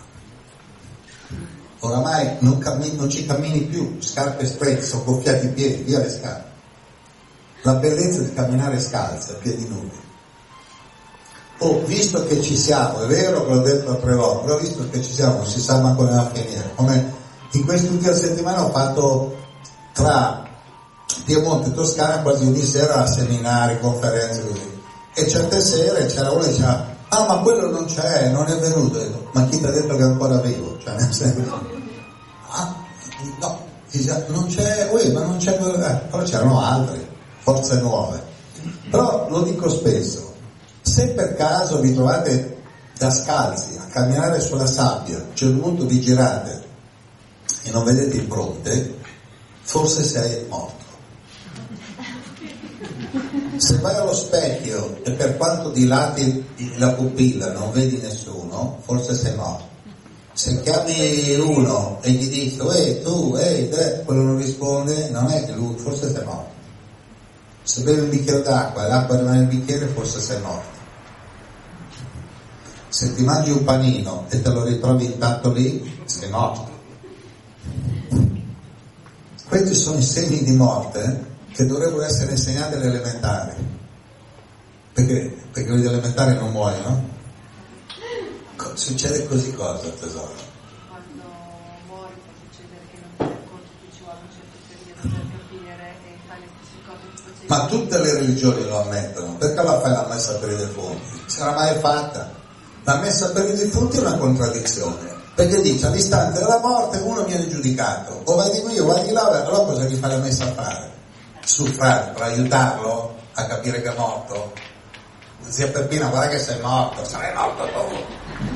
Oramai non, cammini, non, ci cammini più, scarpe strette, sono gonfiati i piedi, via le scarpe. La bellezza di camminare scalza, piedi nudi. Oh, visto che ci siamo, è vero che l'ho detto altre volte, però visto che ci siamo, non si sa mai come va a finire. Come in quest'ultima settimana ho fatto tra Piemonte e Toscana quasi ogni sera seminari, conferenze così. E certe sere c'era uno che diceva ah ma quello non c'è, non è venuto, detto, ma chi ti ha detto che è ancora vivo? Cioè, nel senso, ah, no, non c'è, ui, ma non c'è, eh, però c'erano altri, forze nuove. Però lo dico spesso, se per caso vi trovate da scalzi a camminare sulla sabbia, cioè un punto vi girate e non vedete il fronte, forse sei morto. Se vai allo specchio e per quanto dilati la pupilla non vedi nessuno, forse sei morto. Se chiami uno e gli dici, ehi tu, ehi te, quello non risponde, non è che lui, forse sei morto. Se bevi un bicchiere d'acqua e l'acqua è nel bicchiere, forse sei morto. Se ti mangi un panino e te lo ritrovi intatto lì, sei morto. Questi sono i segni di morte che dovrebbero essere insegnati alle elementari. Perché? Perché quelli elementari non muoiono? Succede così cosa, tesoro? Quando muori può succedere che non ti racconti che ci vuole un certo periodo per capire e fare le stesse cose che facevi. Ma tutte le religioni lo ammettono, perché la fai la messa per i defunti? C'era mai fatta? La messa per i defunti è una contraddizione, perché dice all'istante della morte uno viene giudicato, o vai di qui o vai di là, allora cosa gli fai la messa a fare? Suffrare per aiutarlo a capire che è morto? Zia Peppina, guarda che sei morto, sarai morto tu.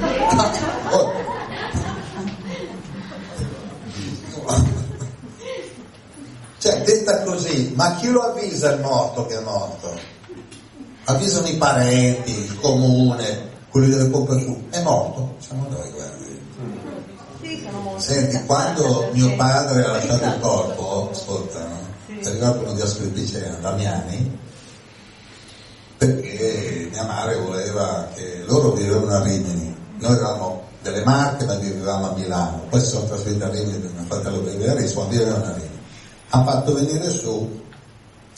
Oh. Cioè, detta così, ma chi lo avvisa il morto che è morto? Avvisano i parenti, il comune, quelli delle pompe fu. È morto? Siamo noi, guardi. Sì, Senti, quando mio padre ha lasciato il corpo, ascolta, no? Ti ricordo uno di Asclepicena, Damiani, perché mia madre voleva che loro vivevano a Rimini, noi eravamo delle Marche ma vivevamo a Milano, poi si sono trasferiti a Rimini perché mio fratello viveva a Rimini, vivevano a Rimini. Ha fatto venire su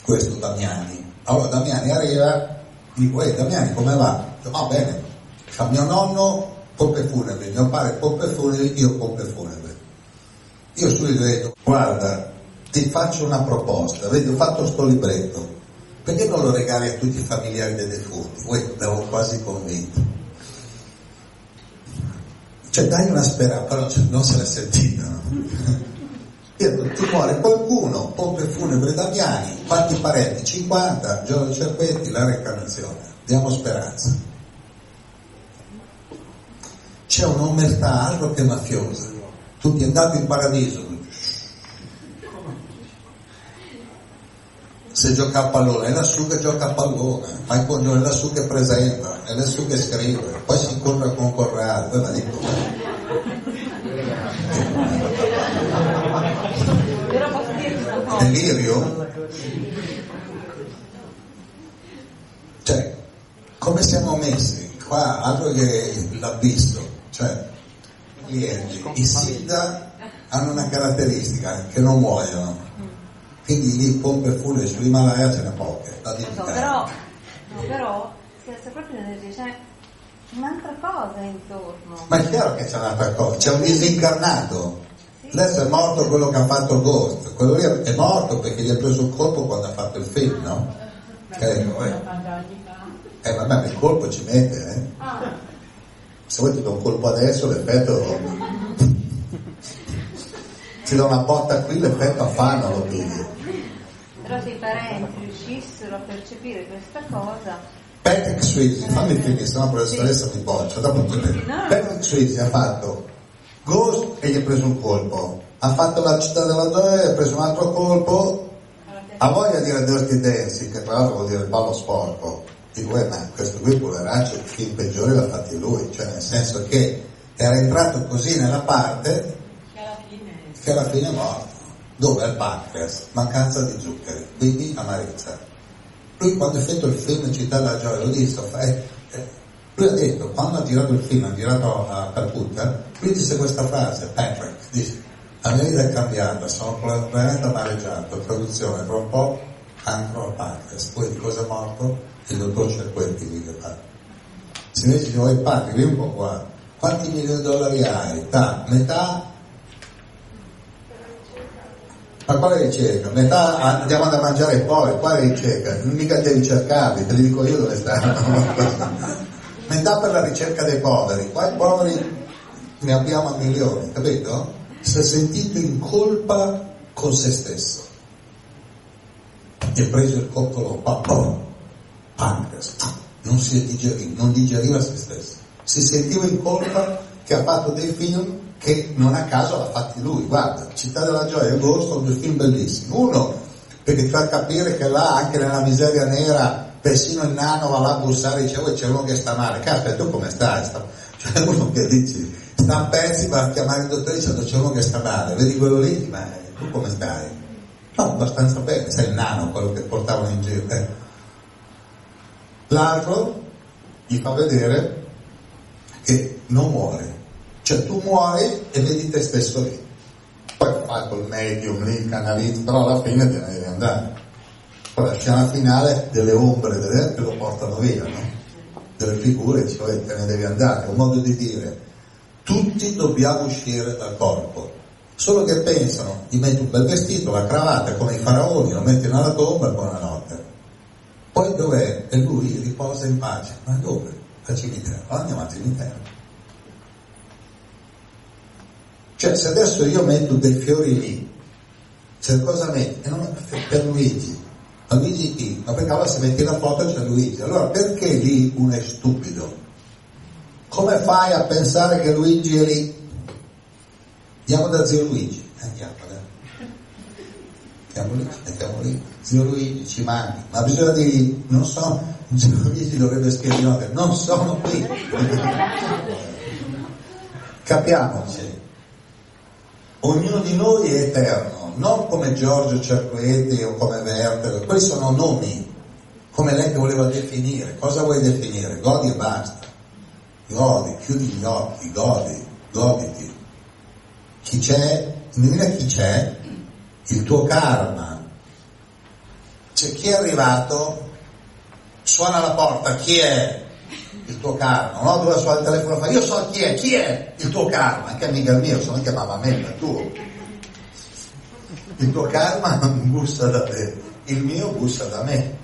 questo Damiani. Allora Damiani arriva, dico, ehi Damiani come va? Dico, va bene, fa mio nonno pompe funebri, mio padre pompe funebri, io pompe funebri. Io subito ho detto, guarda, ti faccio una proposta, vedi, ho fatto sto libretto, perché non lo regali a tutti i familiari dei defunti? Uè, l'avevo quasi convinto. Cioè dai una speranza, però cioè, non se l'è sentita. No? Ti muore qualcuno, pompe funebri Damiani, quanti parenti? 50, Giorgio Cerpetti, la reincarnazione. Diamo speranza. C'è un'omertà altro che mafiosa. Tu ti è andato in paradiso, se gioca a pallone, è lassù che gioca a pallone, ma è lassù che presenta, è lassù che scrive, poi si incontra con Corrado, poi va di Però posso dirti una cosa. Delirio? Cioè, come siamo messi? Qua altro che l'abisso, cioè i clienti, i SIDA hanno una caratteristica che non muoiono, quindi lì pompe funebri sull'Himalaya ce ne poche, da dimenticare. però, no, però scherza proprio energia, c'è un'altra cosa intorno. Ma è chiaro che c'è un'altra cosa, c'è un disincarnato. Adesso è morto quello che ha fatto Ghost, quello lì è morto perché gli ha preso il colpo quando ha fatto il film, no? Ecco, eh. Eh vabbè, ma il colpo ci mette, eh. Se vuoi ti do un colpo adesso, l'effetto... Ti do una botta qui, l'effetto affanno lo pigli. Però se i parenti riuscissero a percepire questa cosa, Patrick Swayze, fammi finire, se no la professoressa mi boccia, dopo. Patrick Swayze ha fatto Ghost e gli ha preso un colpo, ha fatto la città della gioia e ha preso un altro colpo, ha voglia di dire Dirty Dancing, che tra l'altro vuol dire ballo sporco. Dico, eh, ma questo qui poveraccio il film peggiore l'ha fatto lui, cioè nel senso che era entrato così nella parte che alla fine è morto. Dove? Al pancreas, mancanza di zuccheri, quindi amarezza. Lui quando ha fatto il film Città della Gioia, lo disse, eh, eh, lui ha detto, quando ha girato il film, ha girato a Calcutta, lui disse questa frase, Patrick, dice, la mia vita è cambiata, sono veramente amareggiato, produzione, per un po' cancro al pancreas, poi di cosa è morto? Il dottor Cerquetti che fa. Se invece ci vuoi Patrick, lì un po' qua, quanti milioni di dollari hai? Ta, metà ma quale ricerca? Metà andiamo da mangiare poi, quale ricerca? Mica devi cercarli, te li dico io dove stanno. Metà per la ricerca dei poveri, qua i poveri ne abbiamo a milioni, capito? Si è sentito in colpa con se stesso. E ha preso il coccolo, pam, pancreas, non si digeriva, non digeriva se stesso. Si sentiva in colpa che ha fatto dei film che non a caso l'ha fatti lui. Guarda, Città della Gioia e Agosto due film bellissimi. Uno, perché ti fa capire che là, anche nella miseria nera, persino il nano va là a bussare e dice, oh, c'è uno che sta male. Caspita, tu come stai? Sta... Cioè uno che dici, sta a pezzi, va a chiamare il dottore dicendo c'è uno che sta male. Vedi quello lì, ma tu come stai? No, abbastanza bene, sei il nano, quello che portavano in giro. Eh. L'altro gli fa vedere che non muore. Cioè tu muori e vedi te stesso lì. Poi fai col medium lì, canalizzi, però alla fine te ne devi andare. Poi la scena finale delle ombre delle, che lo portano via, no? Delle figure, cioè te ne devi andare. È un modo di dire, tutti dobbiamo uscire dal corpo. Solo che pensano, gli metti un bel vestito, la cravatta come i faraoni, lo metti nella tomba e buonanotte. Poi dov'è? E lui riposa in pace. Ma dove? Al cimitero. Allora andiamo al cimitero. Cioè se adesso io metto dei fiori lì, se cosa metti? E non, per Luigi. Ma Luigi chi? Ma perché allora se metti la foto c'è Luigi. Allora perché lì uno è stupido? Come fai a pensare che Luigi è lì? Andiamo da zio Luigi. Andiamo, eh. Andiamo lì, andiamo lì. Zio Luigi ci manchi. Ma bisogna dire, non so, zio Luigi dovrebbe scrivere, non sono qui. Capiamoci. Ognuno di noi è eterno, non come Giorgio Cerqueti o come Werther, quelli sono nomi, come lei che voleva definire. Cosa vuoi definire? Godi e basta. Godi, chiudi gli occhi, godi, goditi. Chi c'è, indovina chi c'è? Il tuo karma. C'è chi è arrivato, suona la porta, chi è? il tuo karma, no? Dove suona il telefono fa, io so chi è, chi è il tuo karma, che mica il mio, sono che mamma mia, tu. Il tuo karma non bussa da te, il mio bussa da me.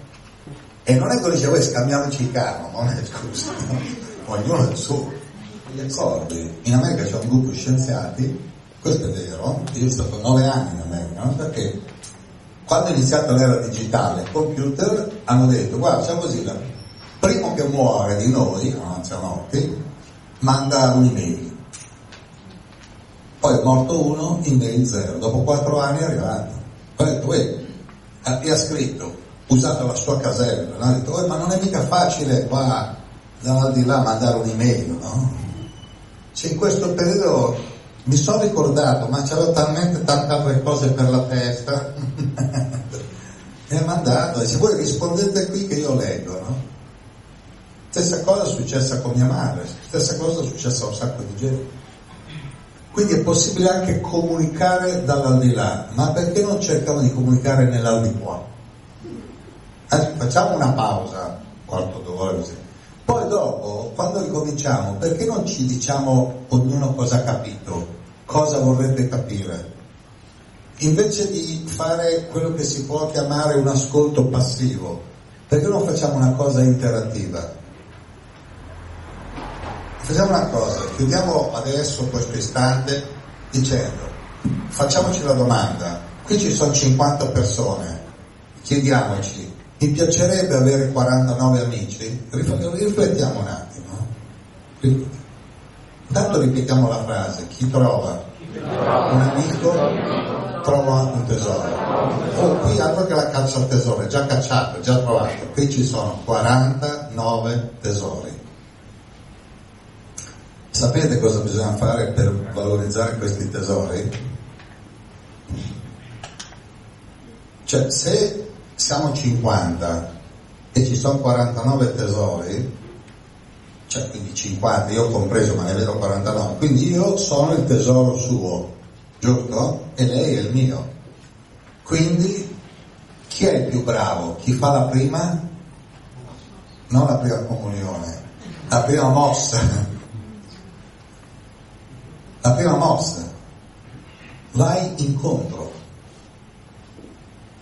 E non è che dice, voi scambiamoci il karma, non è scusa, no? Ognuno è il suo. Gli accordi, in America c'è un gruppo di scienziati, questo è vero, io sono stato nove anni in America, perché quando è iniziata l'era digitale, i computer hanno detto, guarda, facciamo così, primo che muore di noi, a mezzanotte, manda un'email. Poi è morto uno, email zero. Dopo quattro anni è arrivato. Poi ha detto, e ha scritto, usato la sua casella, no? ha detto, ma non è mica facile qua, dall'aldilà, mandare un'email, no? Cioè in questo periodo mi sono ricordato, ma c'avevo talmente tante altre cose per la testa, e ha mandato, dice, voi rispondete qui che io leggo, no? Stessa cosa è successa con mia madre, stessa cosa è successa a un sacco di gente. Quindi è possibile anche comunicare dall'aldilà, ma perché non cerchiamo di comunicare nell'aldilà? Eh, facciamo una pausa, quarto d'ora. Poi dopo, quando ricominciamo, perché non ci diciamo ognuno cosa ha capito, cosa vorrebbe capire? Invece di fare quello che si può chiamare un ascolto passivo, perché non facciamo una cosa interattiva? Facciamo una cosa, chiudiamo adesso questo istante dicendo, facciamoci la domanda, qui ci sono 50 persone, chiediamoci, mi piacerebbe avere 49 amici? Riflettiamo un attimo. Intanto ripetiamo la frase, chi trova un amico trova un tesoro. Oh, qui altro che la caccia al tesoro, è già cacciato, è già trovato. Qui ci sono 49 tesori. Sapete cosa bisogna fare per valorizzare questi tesori? Cioè, se siamo 50 e ci sono 49 tesori, cioè quindi 50, io ho compreso, ma ne vedo 49, quindi io sono il tesoro suo, giusto? E lei è il mio. Quindi chi è il più bravo? Chi fa la prima? Non la prima comunione, la prima mossa la prima mossa, vai incontro.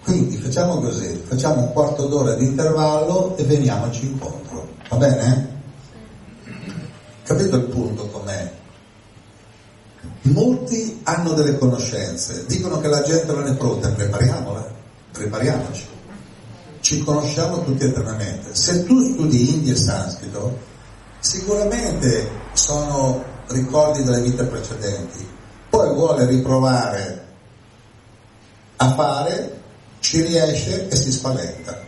Quindi facciamo così, facciamo un quarto d'ora di intervallo e veniamoci incontro, va bene? Capito il punto com'è? Molti hanno delle conoscenze, dicono che la gente non è pronta, prepariamola, prepariamoci. Ci conosciamo tutti eternamente. Se tu studi India e Sanscrito, sicuramente sono ricordi delle vite precedenti, poi vuole riprovare a fare, ci riesce e si spaventa.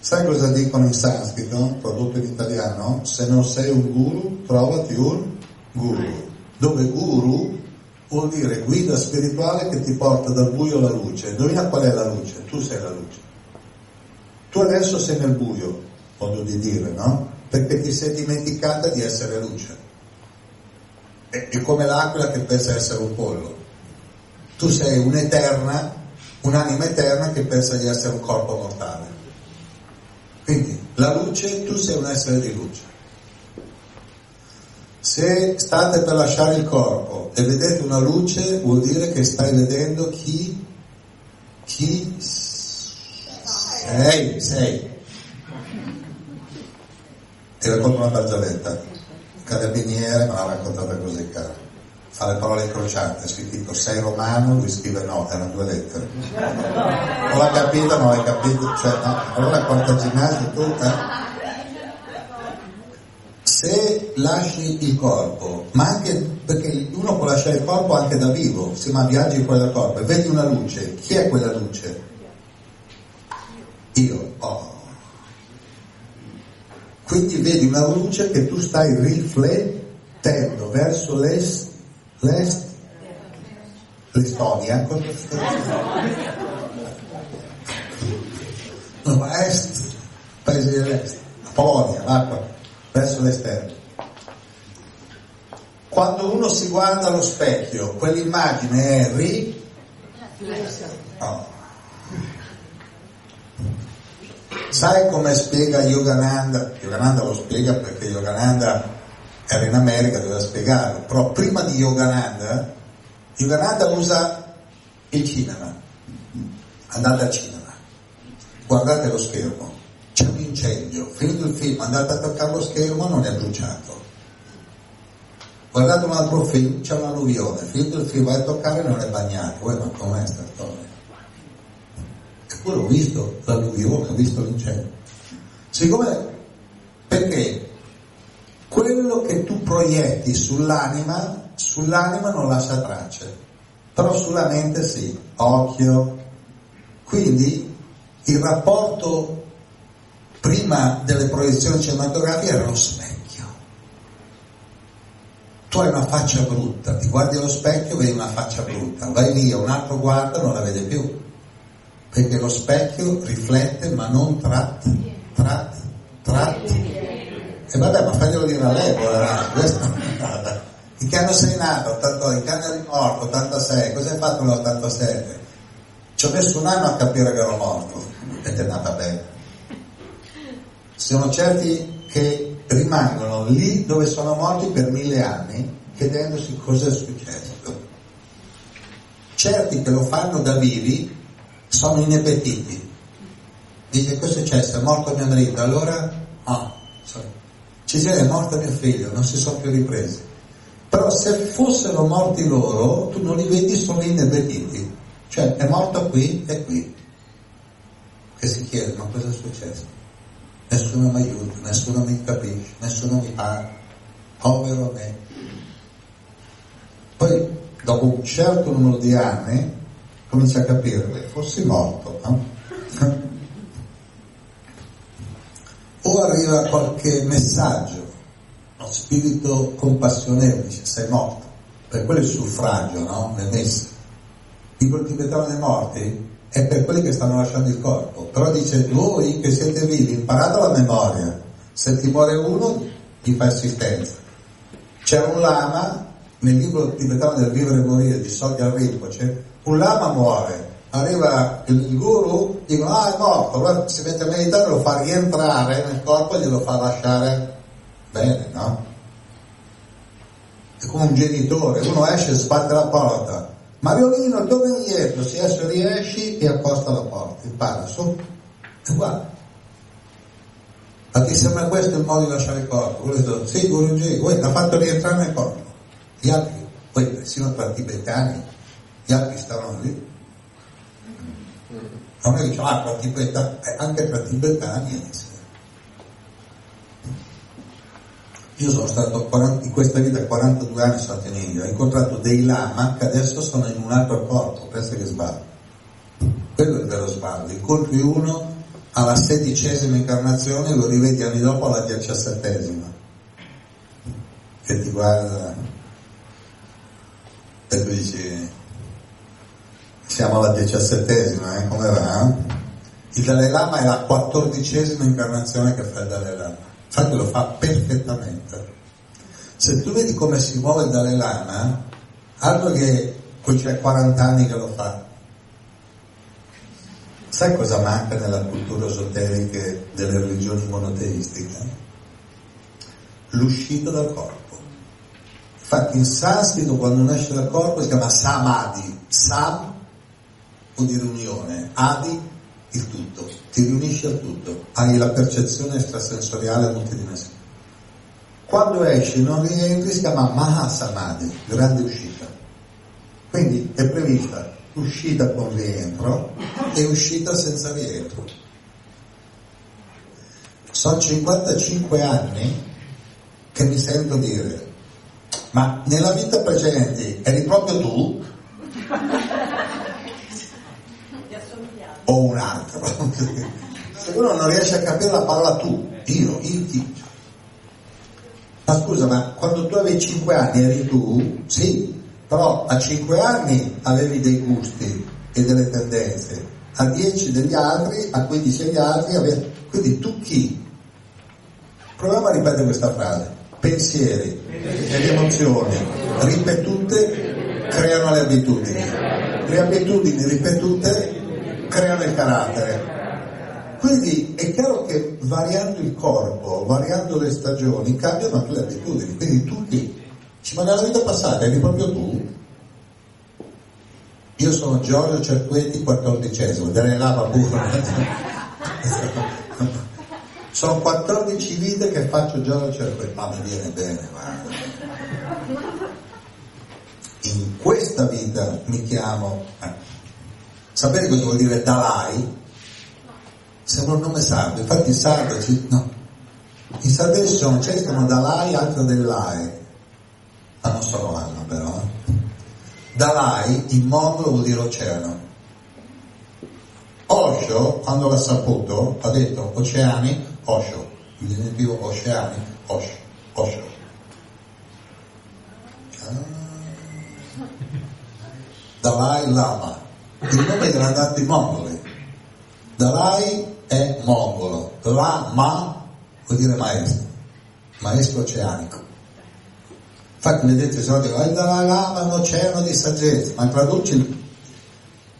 Sai cosa dicono in sanscrito, tradotto in italiano? Se non sei un guru, trovati un guru. Dove guru vuol dire guida spirituale che ti porta dal buio alla luce. Indovina qual è la luce? Tu sei la luce. Tu adesso sei nel buio, modo di dire, no? Perché ti sei dimenticata di essere luce. È, è come l'aquila che pensa essere un pollo. Tu sei un'eterna, un'anima eterna che pensa di essere un corpo mortale. Quindi la luce, tu sei un essere di luce. Se state per lasciare il corpo e vedete una luce, vuol dire che stai vedendo chi, chi sei, sei. Ti racconto una barzelletta. Carabiniere me l'ha raccontata così, cara. Fa le parole incrociate, scritto sei romano, lui scrive no, erano due lettere. Non l'ha capito, non l'hai capito, cioè no, allora quarta ginnasio tu, eh? se lasci il corpo, ma anche perché uno può lasciare il corpo anche da vivo, se ma viaggi fuori dal corpo e vedi una luce, chi è quella luce? Io. Oh. Quindi vedi una luce che tu stai riflettendo verso l'est, l'est, l'Estonia, no, est, paese dell'est, la Polonia, l'acqua verso l'esterno. Quando uno si guarda allo specchio, quell'immagine è ri... No. Sai come spiega Yogananda? Yogananda lo spiega perché Yogananda era in America, doveva spiegarlo, però prima di Yogananda, Yogananda usa il cinema. Andate al cinema, guardate lo schermo, c'è un incendio, finito il film, andate a toccare lo schermo, non è bruciato. Guardate un altro film, c'è un'alluvione, finito il film, vai a toccare non è bagnato. Uè, ma com'è questa storia? Eppure ho visto l'alluvione, ho visto l'incendio. Siccome, perché quello che tu proietti sull'anima, sull'anima non lascia tracce, però sulla mente sì, occhio. Quindi il rapporto prima delle proiezioni cinematografiche era lo specchio. Tu hai una faccia brutta, ti guardi allo specchio, vedi una faccia brutta, vai via, un altro guarda, non la vede più. Perché lo specchio riflette ma non tratta, tratta, tratta. E vabbè, ma faglielo dire a lei, questa In che anno sei nato? 82, in che anno eri morto? 86, cosa hai fatto nell'87? Ci ho messo un anno a capire che ero morto, ed è nata bene sono certi che rimangono lì dove sono morti per mille anni chiedendosi cosa è successo. Certi che lo fanno da vivi sono inebetiti. Dice cosa è successo? È morto mio marito, allora ah, sia è morto mio figlio, non si sono più ripresi. Però se fossero morti loro, tu non li vedi, sono inebetiti. Cioè è morto qui e qui. Che si chiede, ma cosa è successo? nessuno mi aiuta, nessuno mi capisce, nessuno mi parla, povero me. Poi dopo un certo numero di anni comincia a capire fossi morto, no? o arriva qualche messaggio, uno spirito compassionevole, dice sei morto, per quello è il suffragio, no? Le messe. Dico il tibetano dei morti, è per quelli che stanno lasciando il corpo. Però dice, voi che siete vivi, imparate la memoria. Se ti muore uno, gli fai assistenza. C'è un lama, nel libro tibetano del vivere e morire di Sogya Rinpoche, un lama muore, arriva il guru, dicono, ah è morto, allora si mette a meditare, lo fa rientrare nel corpo e glielo fa lasciare bene, no? È come un genitore, uno esce e sbatte la porta, Mariolino, torna indietro, se adesso riesci e accosta la porta, impara su e guarda. Ma ti sembra questo il modo di lasciare il corpo? Quello detto, sì, Guruji, voi l'ha fatto rientrare nel corpo. Gli altri, poi persino tra tibetani, gli altri stavano lì. È che diciamo, ah, tra tibetani, eh, anche tra tibetani Io sono stato 40, in questa vita 42 anni sono stato in India, ho incontrato dei lama che adesso sono in un altro corpo, pensa che sbaglio. Quello è il vero sbaglio, incontri uno alla sedicesima incarnazione lo rivedi anni dopo alla diciassettesima. Che ti guarda. E tu dici, siamo alla diciassettesima, eh? come va? Il Dalai Lama è la quattordicesima incarnazione che fa il Dalai Lama, infatti lo fa perfettamente. Se tu vedi come si muove il Dalai Lama, altro che qui c'è 40 anni che lo fa. Sai cosa manca nella cultura esoterica delle religioni monoteistiche? L'uscita dal corpo. Infatti in sanscrito quando uno esce dal corpo si chiama samadhi. Sam vuol dire unione, adi il tutto, ti riunisci al tutto, hai la percezione extrasensoriale multidimensionale. Quando esci non rientri si chiama Mahasamadhi, grande uscita. Quindi è prevista uscita con rientro e uscita senza rientro. Sono 55 anni che mi sento dire ma nella vita precedente eri proprio tu? O un altro? Se uno non riesce a capire la parola tu, io, io, ti. Ma scusa, ma quando tu avevi 5 anni eri tu? Sì, però a 5 anni avevi dei gusti e delle tendenze, a 10 degli altri, a 15 degli altri, avevi... quindi tu chi? Proviamo a ripetere questa frase pensieri e le emozioni ripetute creano le abitudini. Le abitudini ripetute creano il carattere. Quindi è chiaro che variando il corpo, variando le stagioni, cambiano anche le abitudini. Quindi tutti, ci ma nella vita passata eri proprio tu. Io sono Giorgio Cerquetti, quattordicesimo, delle lava burra. Sono 14 vite che faccio la cervello, ma mi viene bene, guarda. In questa vita mi chiamo... Sapete cosa vuol dire Dalai? Sembra un nome sardo, infatti in sardo ci... no. In Sardegna ci sono, c'è chiamano Dalai, altro dell'Ae. Ma non sono anno però. Eh. Dalai in mondo vuol dire oceano. Osho, quando l'ha saputo, ha detto oceani Osho, il diminutivo oceani, Osho, Osho. Ah. Dalai Lama, il nome era dato ai mongoli. Dalai è mongolo, Lama vuol dire maestro, maestro oceanico. Infatti vedete, se no il Dalai Lama è un oceano di saggezza, ma traduci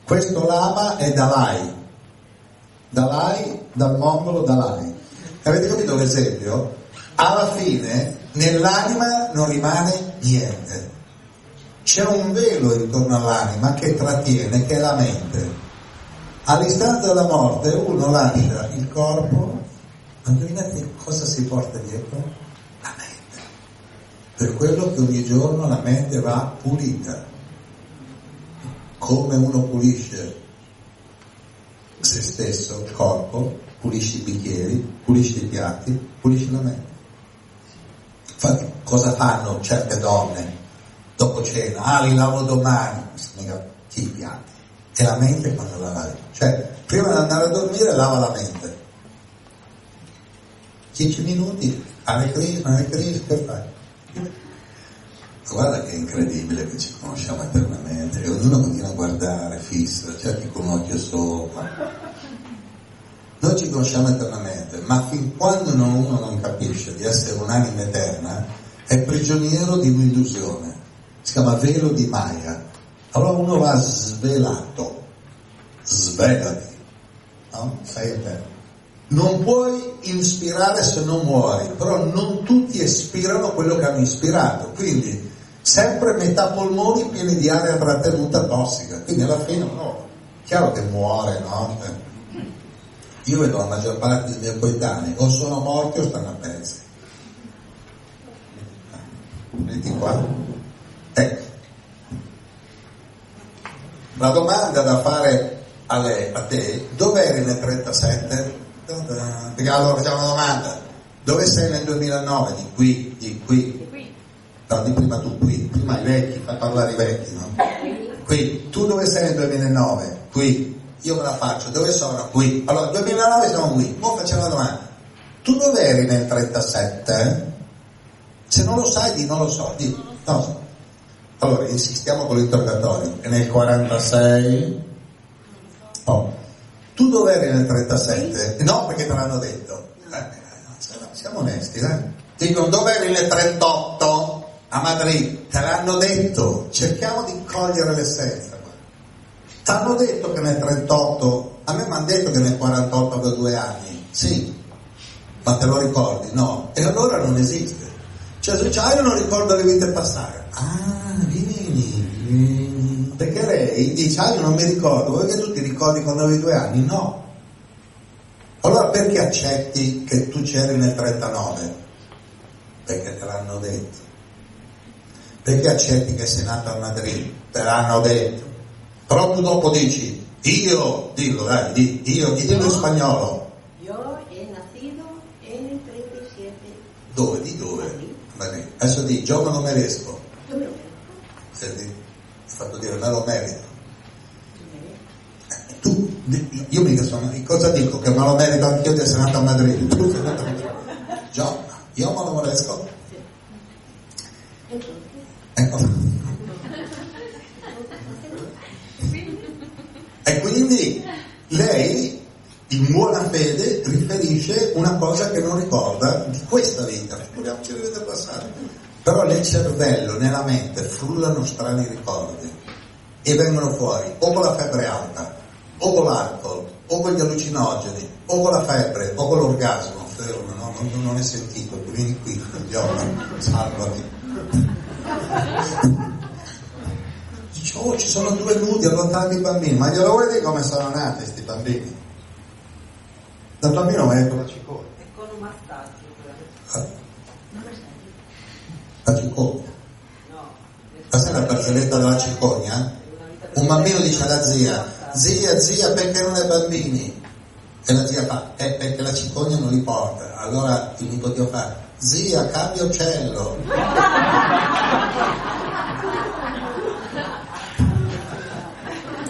questo Lama è Dalai, Dalai dal mongolo Dalai. Avete capito l'esempio? Alla fine nell'anima non rimane niente. C'è un velo intorno all'anima che trattiene, che è la mente. All'istante della morte uno lascia il corpo, ma indovinate cosa si porta dietro? La mente. Per quello che ogni giorno la mente va pulita. Come uno pulisce se stesso, il corpo, pulisci i bicchieri, pulisci i piatti, pulisci la mente. Infatti, cosa fanno certe donne dopo cena? Ah, li lavo domani, mica chi piatti? E la mente quando la lavi? Cioè, prima di andare a dormire lava la mente. 10 minuti, Hare Krishna, Hare Krishna, che fai? Guarda che incredibile che ci conosciamo eternamente e ognuno continua a guardare fisso, certi con un occhio sopra. Noi ci conosciamo eternamente, ma fin quando uno non capisce di essere un'anima eterna, è prigioniero di un'illusione. Si chiama velo di Maya. Allora uno va svelato, svelati, no? Sei eterno. Non puoi ispirare se non muori, però non tutti ispirano quello che hanno ispirato, quindi sempre metà polmoni pieni di aria trattenuta tossica, quindi alla fine no, chiaro che muore, no? Io vedo la maggior parte dei miei coetanei o sono morti o stanno a pezzi. Vedi qua? Ecco. La domanda da fare a lei, a te, dove eri nel 37? Perché allora facciamo una domanda. Dove sei nel 2009? Di qui, di qui. Di qui. No, di prima tu qui, prima i vecchi, fai parlare i vecchi, no? Qui. Tu dove sei nel 2009? Qui io me la faccio, dove sono? Qui. Allora, 2009 siamo qui. Ora facciamo la domanda. Tu dove eri nel 37? Se non lo sai, di non lo so. Di, no. Allora, insistiamo con l'interrogatorio. E nel 46? Oh. Tu dove eri nel 37? No, perché te l'hanno detto. Eh, siamo onesti, eh? Dicono dove eri nel 38? A Madrid. Te l'hanno detto. Cerchiamo di cogliere l'essenza. Ti hanno detto che nel 38, a me mi hanno detto che nel 48 avevo due anni. Sì, ma te lo ricordi? No. E allora non esiste. Cioè se ah io non ricordo le vite passate. Ah, vieni, vieni. Perché lei dice, ah io non mi ricordo, perché tu ti ricordi quando avevi due anni? No. Allora perché accetti che tu c'eri nel 39? Perché te l'hanno detto. Perché accetti che sei nato a Madrid? Te l'hanno detto. Però tu dopo dici, io, dillo dai, di, io, dillo in spagnolo. Yo he nacido en el 37. Dove? Di dove? Bene. Adesso di, gioco non me merezco. Senti, fatto dire, me lo merito. Eh, Tu, io mica sono, cosa dico? Che me lo merito anch'io di essere nato a Madrid. Tu sei nato a Madrid. Già, io me lo merezco. Ecco. E quindi lei, in buona fede, riferisce una cosa che non ricorda di questa vita, figuriamoci le vite passate. Però nel cervello, nella mente, frullano strani ricordi e vengono fuori o con la febbre alta, o con l'alcol, o con gli allucinogeni, o con la febbre, o con l'orgasmo. Fermo, no? non, non è sentito, vieni qui, figliola, salvati. Dice, oh, ci sono due nudi, allontani i bambini, ma glielo vuoi dire come sono nati questi bambini? Da bambino mi ha detto la cicoria. è con un mastaggio. La, Non lo sai? La cicogna. La sai la barzelletta della cicogna? Un bambino dice alla zia, zia, zia, perché non hai bambini? E la zia fa, eh, perché la cicogna non li porta. Allora il nipotino fa, zia, cambia uccello.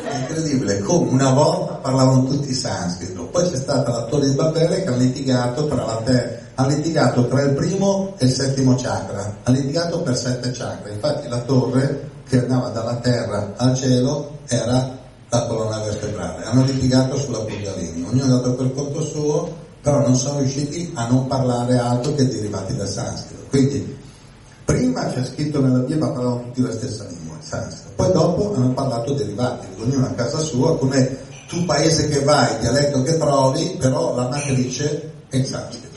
È incredibile, come una volta parlavano tutti sanscrito, poi c'è stata la torre di Babele che ha litigato tra la terra, ha litigato tra il primo e il settimo chakra, ha litigato per sette chakra, infatti la torre che andava dalla terra al cielo era la colonna vertebrale, hanno litigato sulla Kundalini, ognuno è andato per conto suo, però non sono riusciti a non parlare altro che derivati dal sanscrito, quindi prima c'è scritto nella Bibbia parlavano tutti la stessa lingua, il sanscrito, poi dopo hanno parlato derivati, ognuno a casa sua, come tu paese che vai, dialetto che trovi, però la matrice è il sanscrito,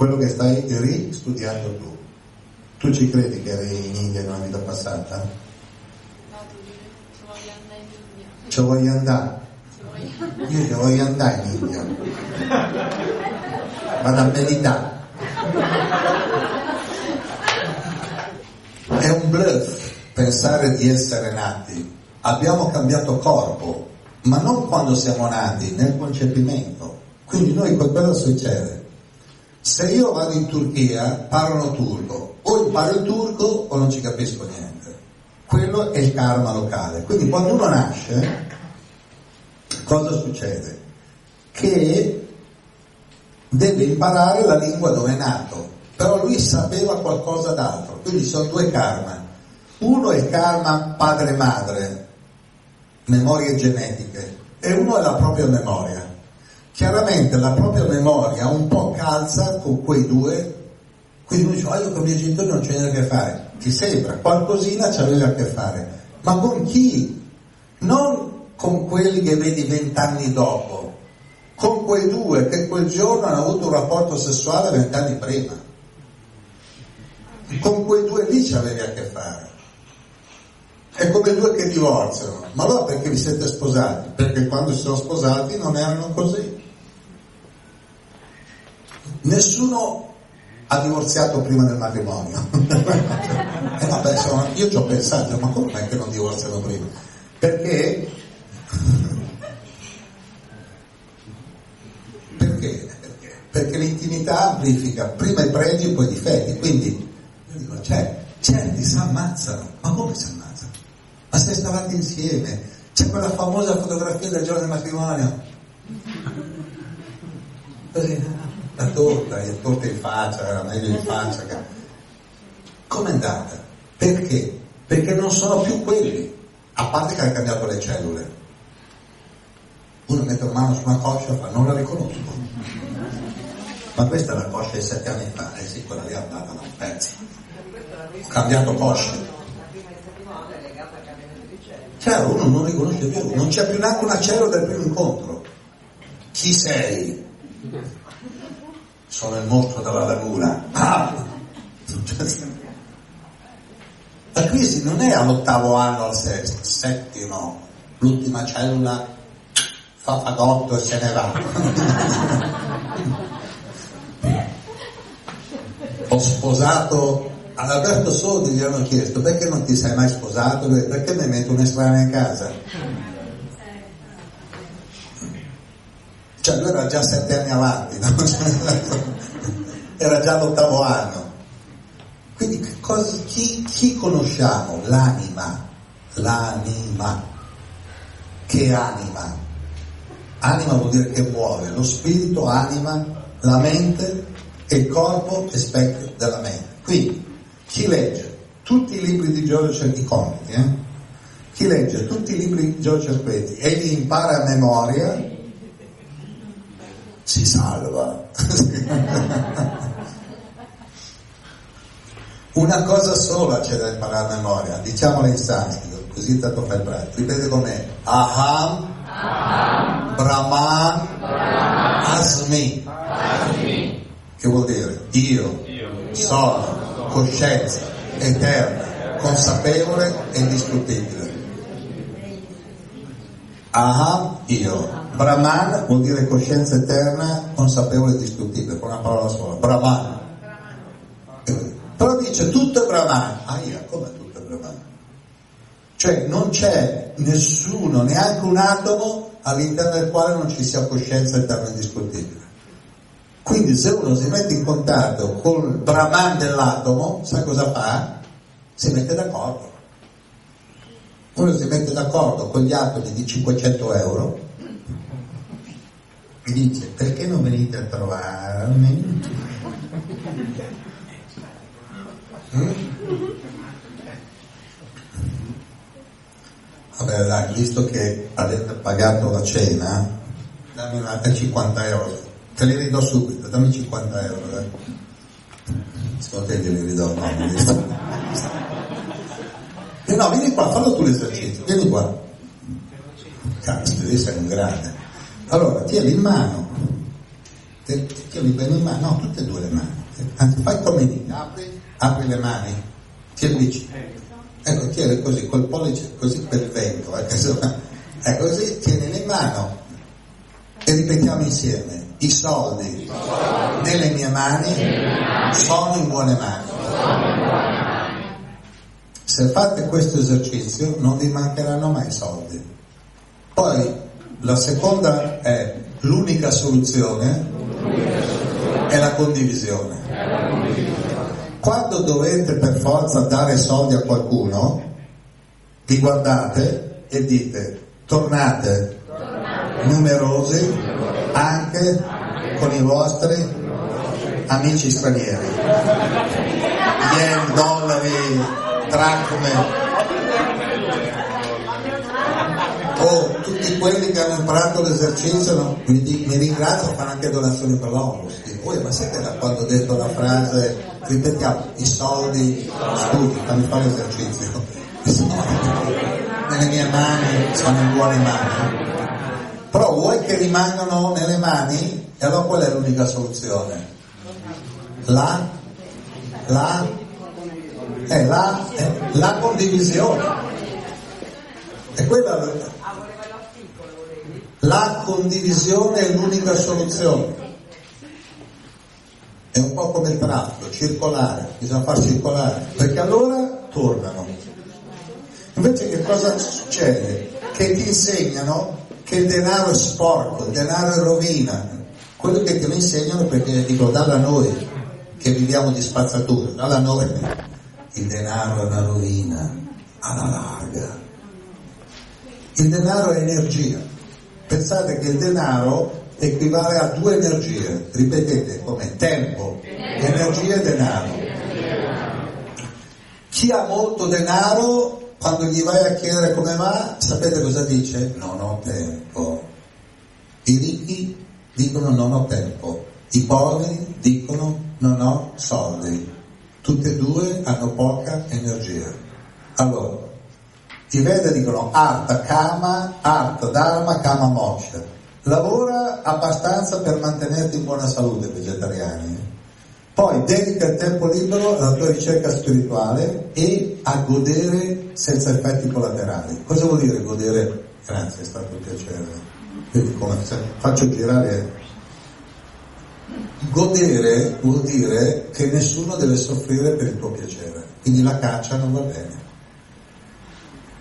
quello che stai ristudiando tu. Tu ci credi che eri in India in una vita passata? No, tu voglio andare in India. Ci voglio andare, io ci voglio andare in India, vado a meditare. È un bluff pensare di essere nati. Abbiamo cambiato corpo, ma non quando siamo nati, nel concepimento. Quindi noi que- cosa succede? Se io vado in Turchia, parlano turco, o imparo il turco o non ci capisco niente. Quello è il karma locale. Quindi quando uno nasce, cosa succede? Che deve imparare la lingua dove è nato, però lui sapeva qualcosa d'altro, quindi sono due karma. Uno è il karma padre-madre, memorie genetiche, e uno è la propria memoria. Chiaramente la propria memoria un po' calza con quei due, quindi uno dice, ah io con i miei genitori non c'è niente a che fare, ti sembra, qualcosina c'aveva a che fare, ma con chi? Non con quelli che vedi vent'anni dopo, con quei due che quel giorno hanno avuto un rapporto sessuale vent'anni prima. Con quei due lì ci avevi a che fare. È come due che divorziano. Ma allora perché vi siete sposati? Perché quando si sono sposati non erano così. Nessuno ha divorziato prima del matrimonio. eh vabbè, insomma, io ci ho pensato, ma come che non divorziano prima? Perché perché? Perché? L'intimità amplifica prima i pregi e poi i difetti. Quindi io dico, cioè, certi si ammazzano, ma come si ammazzano? Ma se stavate insieme, c'è quella famosa fotografia del giorno del matrimonio. La torta, la torta in faccia, era meglio in faccia. che- Com'è andata? Perché? perché non sono più quelli, a parte che hanno cambiato le cellule. Uno mette la mano su una coscia e fa, non la riconosco. Ma questa è la coscia di sette anni fa, eh sì, quella lì è andata da un pezzo. Ho cambiato coscia. Cioè uno non riconosce più, non c'è più neanche una cellula del primo incontro. Chi sei? Sono il mostro della laguna. La crisi non è all'ottavo anno, al sesto, settimo, l'ultima cellula fa fagotto e se ne va. Ho sposato ad Alberto Sordi gli hanno chiesto perché non ti sei mai sposato? Perché mi metto un'estranea in casa? Cioè lui era già sette anni avanti, no? era già l'ottavo anno. Quindi cosa, chi, chi conosciamo? L'anima, l'anima. Che anima? Anima vuol dire che muove, lo spirito anima, la mente e il corpo è specchio della mente. Quindi chi legge tutti i libri di Giorgio compiti, eh? chi legge tutti i libri di Giorgio Cerquetti e li impara a memoria, si salva. Una cosa sola c'è da imparare a memoria, diciamola in sanscrito, così tanto fa il braccio. Ripete con me. Aham, Aham Brahman, Asmi. Che vuol dire? Io, sono coscienza eterna, consapevole e indistruttibile. Aham, io. Brahman vuol dire coscienza eterna, consapevole e indistruttibile, con una parola sola. Brahman. Però dice tutto è Brahman. Ah, io, come tutto è Brahman? Cioè non c'è nessuno, neanche un atomo all'interno del quale non ci sia coscienza eterna e indiscutibile. Quindi se uno si mette in contatto col Brahman dell'atomo, sa cosa fa? Si mette d'accordo. Uno si mette d'accordo con gli atomi di 500 euro e dice perché non venite a trovarmi? Mm? Vabbè dai, visto che avete pagato la cena, dammi un'altra 50 euro te li ridò subito, dammi 50 euro. Eh. Secondo te glieli ridò? No, non li sto. E no, vieni qua, fallo tu l'esercizio, vieni qua. Cazzo, devi essere un grande. Allora, tieni in mano, tieni bene in mano, no, tutte e due le mani. Anzi, fai come dici, apri, apri le mani, tieni vicino. Ecco, tieni così, col pollice, così per il vento, eh, ecco così, tieni in mano e ripetiamo insieme i soldi nelle mie mani sono in buone mani. Se fate questo esercizio non vi mancheranno mai soldi. Poi la seconda è l'unica soluzione è la condivisione. Quando dovete per forza dare soldi a qualcuno, vi guardate e dite tornate numerosi anche con i vostri amici stranieri. Yen, dollari, dracme. O oh, tutti quelli che hanno imparato l'esercizio no? mi, mi ringraziano, fanno anche donazioni per l'ONU. Voi ma siete da quando ho detto la frase, ripetiamo, i soldi, scusi, fammi fare l'esercizio, i soldi nelle mie mani sono in buone mani però vuoi che rimangano nelle mani? E allora qual è l'unica soluzione? La, la, è la, è la condivisione. E quella la condivisione è l'unica soluzione. È un po' come il traffico, circolare, bisogna far circolare, perché allora tornano. Invece che cosa succede? Che ti insegnano che il denaro è sporco, il denaro è rovina. Quello che te lo insegnano perché dicono dalla noi, che viviamo di spazzatura, dalla noi. Il denaro è una rovina, alla larga. Il denaro è energia. Pensate che il denaro equivale a due energie, ripetete come tempo, energia e denaro. Chi ha molto denaro, quando gli vai a chiedere come va, sapete cosa dice? Non ho tempo. I ricchi dicono non ho tempo, i poveri dicono non ho soldi. Tutte e due hanno poca energia. Allora, i Veda dicono Arta Kama, Arta Dharma, Kama Moksha. Lavora abbastanza per mantenerti in buona salute, vegetariani. Poi dedica il tempo libero alla tua ricerca spirituale e a godere senza effetti collaterali. Cosa vuol dire godere? Grazie, è stato un piacere. Vedi come faccio girare. Godere vuol dire che nessuno deve soffrire per il tuo piacere, quindi la caccia non va bene.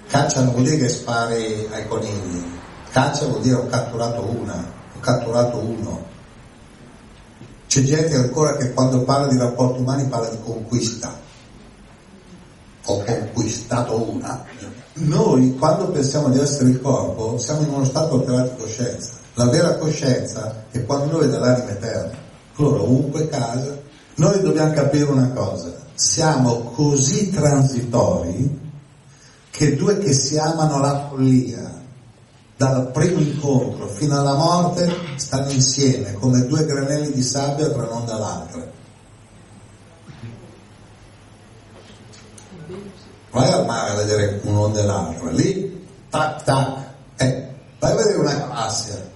Caccia non vuol dire che spari ai conigli, caccia vuol dire ho catturato una, ho catturato uno. C'è gente ancora che quando parla di rapporti umani parla di conquista. Ho conquistato una. Noi quando pensiamo di essere il corpo siamo in uno stato alterato di coscienza. La vera coscienza è quando noi vede l'anima eterna. Allora ovunque casa, noi dobbiamo capire una cosa, siamo così transitori che due che si amano la follia, dal primo incontro fino alla morte, stanno insieme come due granelli di sabbia tra l'una e l'altra. Vai al mare a vedere un'onda e l'altra, lì, tac tac, eh, vai a vedere una galassia.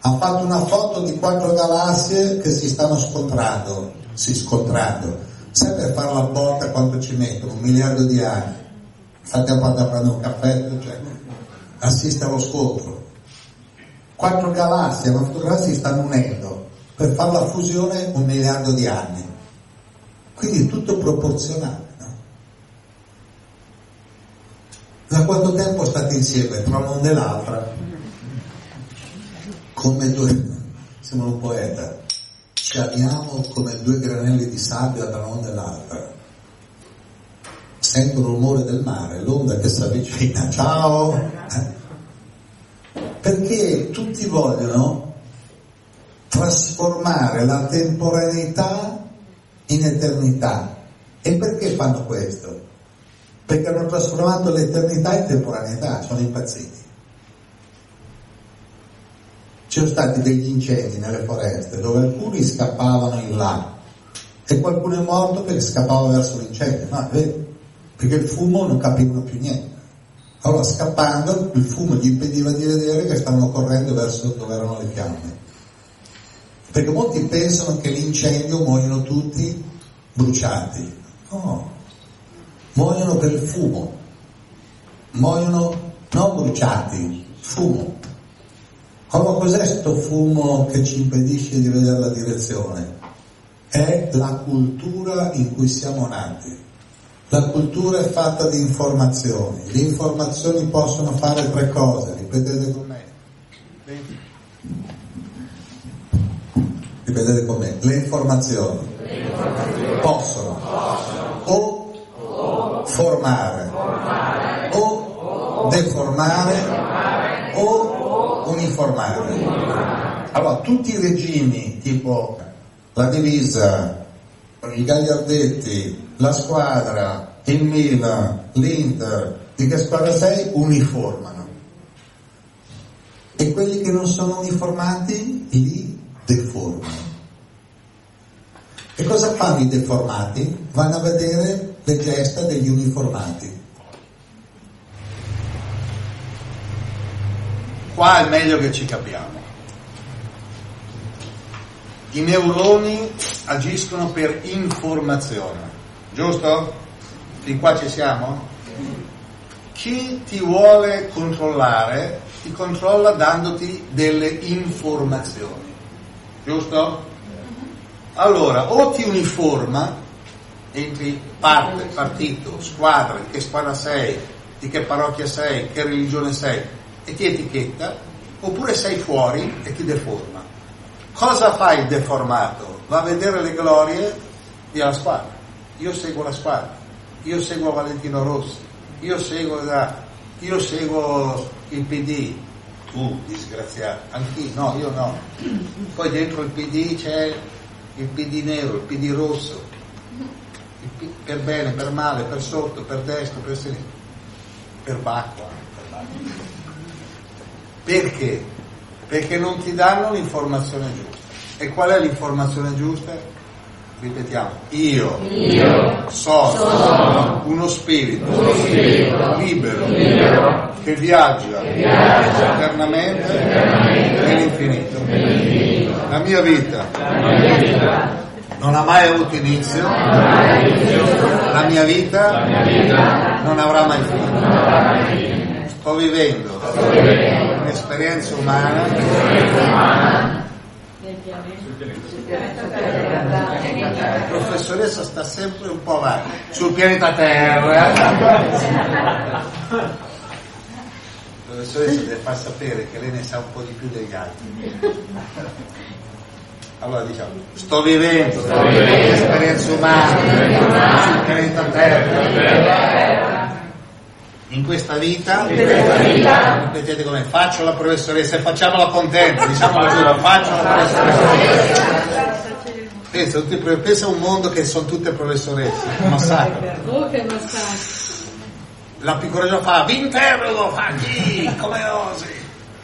Ha fatto una foto di quattro galassie che si stanno scontrando, si scontrando. Sai per fare la botta quanto ci mettono? Un miliardo di anni. Infatti a parte a prendere un caffè, cioè, assiste allo scontro. Quattro galassie, quattro galassie si stanno unendo. Per fare la fusione un miliardo di anni. Quindi è tutto proporzionale. Da quanto tempo state insieme tra l'una e l'altra? Come due, sembra un poeta, ci amiamo come due granelli di sabbia tra l'una e l'altra. Sento il rumore del mare, l'onda che si avvicina, ciao! Perché tutti vogliono trasformare la temporaneità in eternità. E perché fanno questo? perché hanno trasformato l'eternità in temporaneità, sono impazziti. Ci sono stati degli incendi nelle foreste dove alcuni scappavano in là e qualcuno è morto perché scappava verso l'incendio, no, perché il fumo non capivano più niente. Allora scappando il fumo gli impediva di vedere che stavano correndo verso dove erano le fiamme. Perché molti pensano che l'incendio muoiono tutti bruciati. No, muoiono per il fumo, muoiono non bruciati, fumo. Allora cos'è questo fumo che ci impedisce di vedere la direzione? È la cultura in cui siamo nati. La cultura è fatta di informazioni. Le informazioni possono fare tre cose, ripetete con me. Ripetete con me. Le informazioni, Le informazioni. possono, possono. o formare, formare o, o deformare, deformare o uniformare. uniformare. Allora, tutti i regimi, tipo la divisa, i gagliardetti, la squadra, il Milan, l'Inter, di che squadra sei, uniformano. E quelli che non sono uniformati li deformano. E cosa fanno i deformati? Vanno a vedere le gesta degli uniformati. Qua è meglio che ci capiamo. I neuroni agiscono per informazione, giusto? Fin qua ci siamo? Chi ti vuole controllare ti controlla dandoti delle informazioni, giusto? Allora, o ti uniforma entri parte, partito, squadra, che squadra sei, di che parrocchia sei, che religione sei, e ti etichetta, oppure sei fuori e ti deforma. Cosa fa il deformato? Va a vedere le glorie della squadra. Io seguo la squadra, io seguo Valentino Rossi, io seguo, la, io seguo il PD, tu disgraziato, anch'io, no, io no. Poi dentro il PD c'è il PD nero, il PD rosso, per bene, per male, per sotto, per destra, per sinistra, per bacco. Per bacco. Perché? Perché non ti danno l'informazione giusta. E qual è l'informazione giusta? Ripetiamo, io, Io sono, sono uno spirito, uno spirito libero, libero che viaggia, viaggia eternamente, eternamente nell'infinito. nell'infinito. La mia vita La mia vita non ha mai avuto inizio, la mia vita non avrà mai fine. Sto vivendo un'esperienza umana La professoressa sta sempre un po' avanti sul pianeta Terra. La professoressa deve far sapere che lei ne sa un po' di più degli altri. Allora diciamo, sto vivendo un'esperienza umana sul pianeta Terra. In questa vita, ripetete come faccio la professoressa e facciamola contenta, diciamo così, faccio la professoressa. Pensa, tutti- pensa a un mondo che sono tutte professoresse, massacro. Oh, che massacro. La piccola fa, vi interrogo, fa chi, come osi?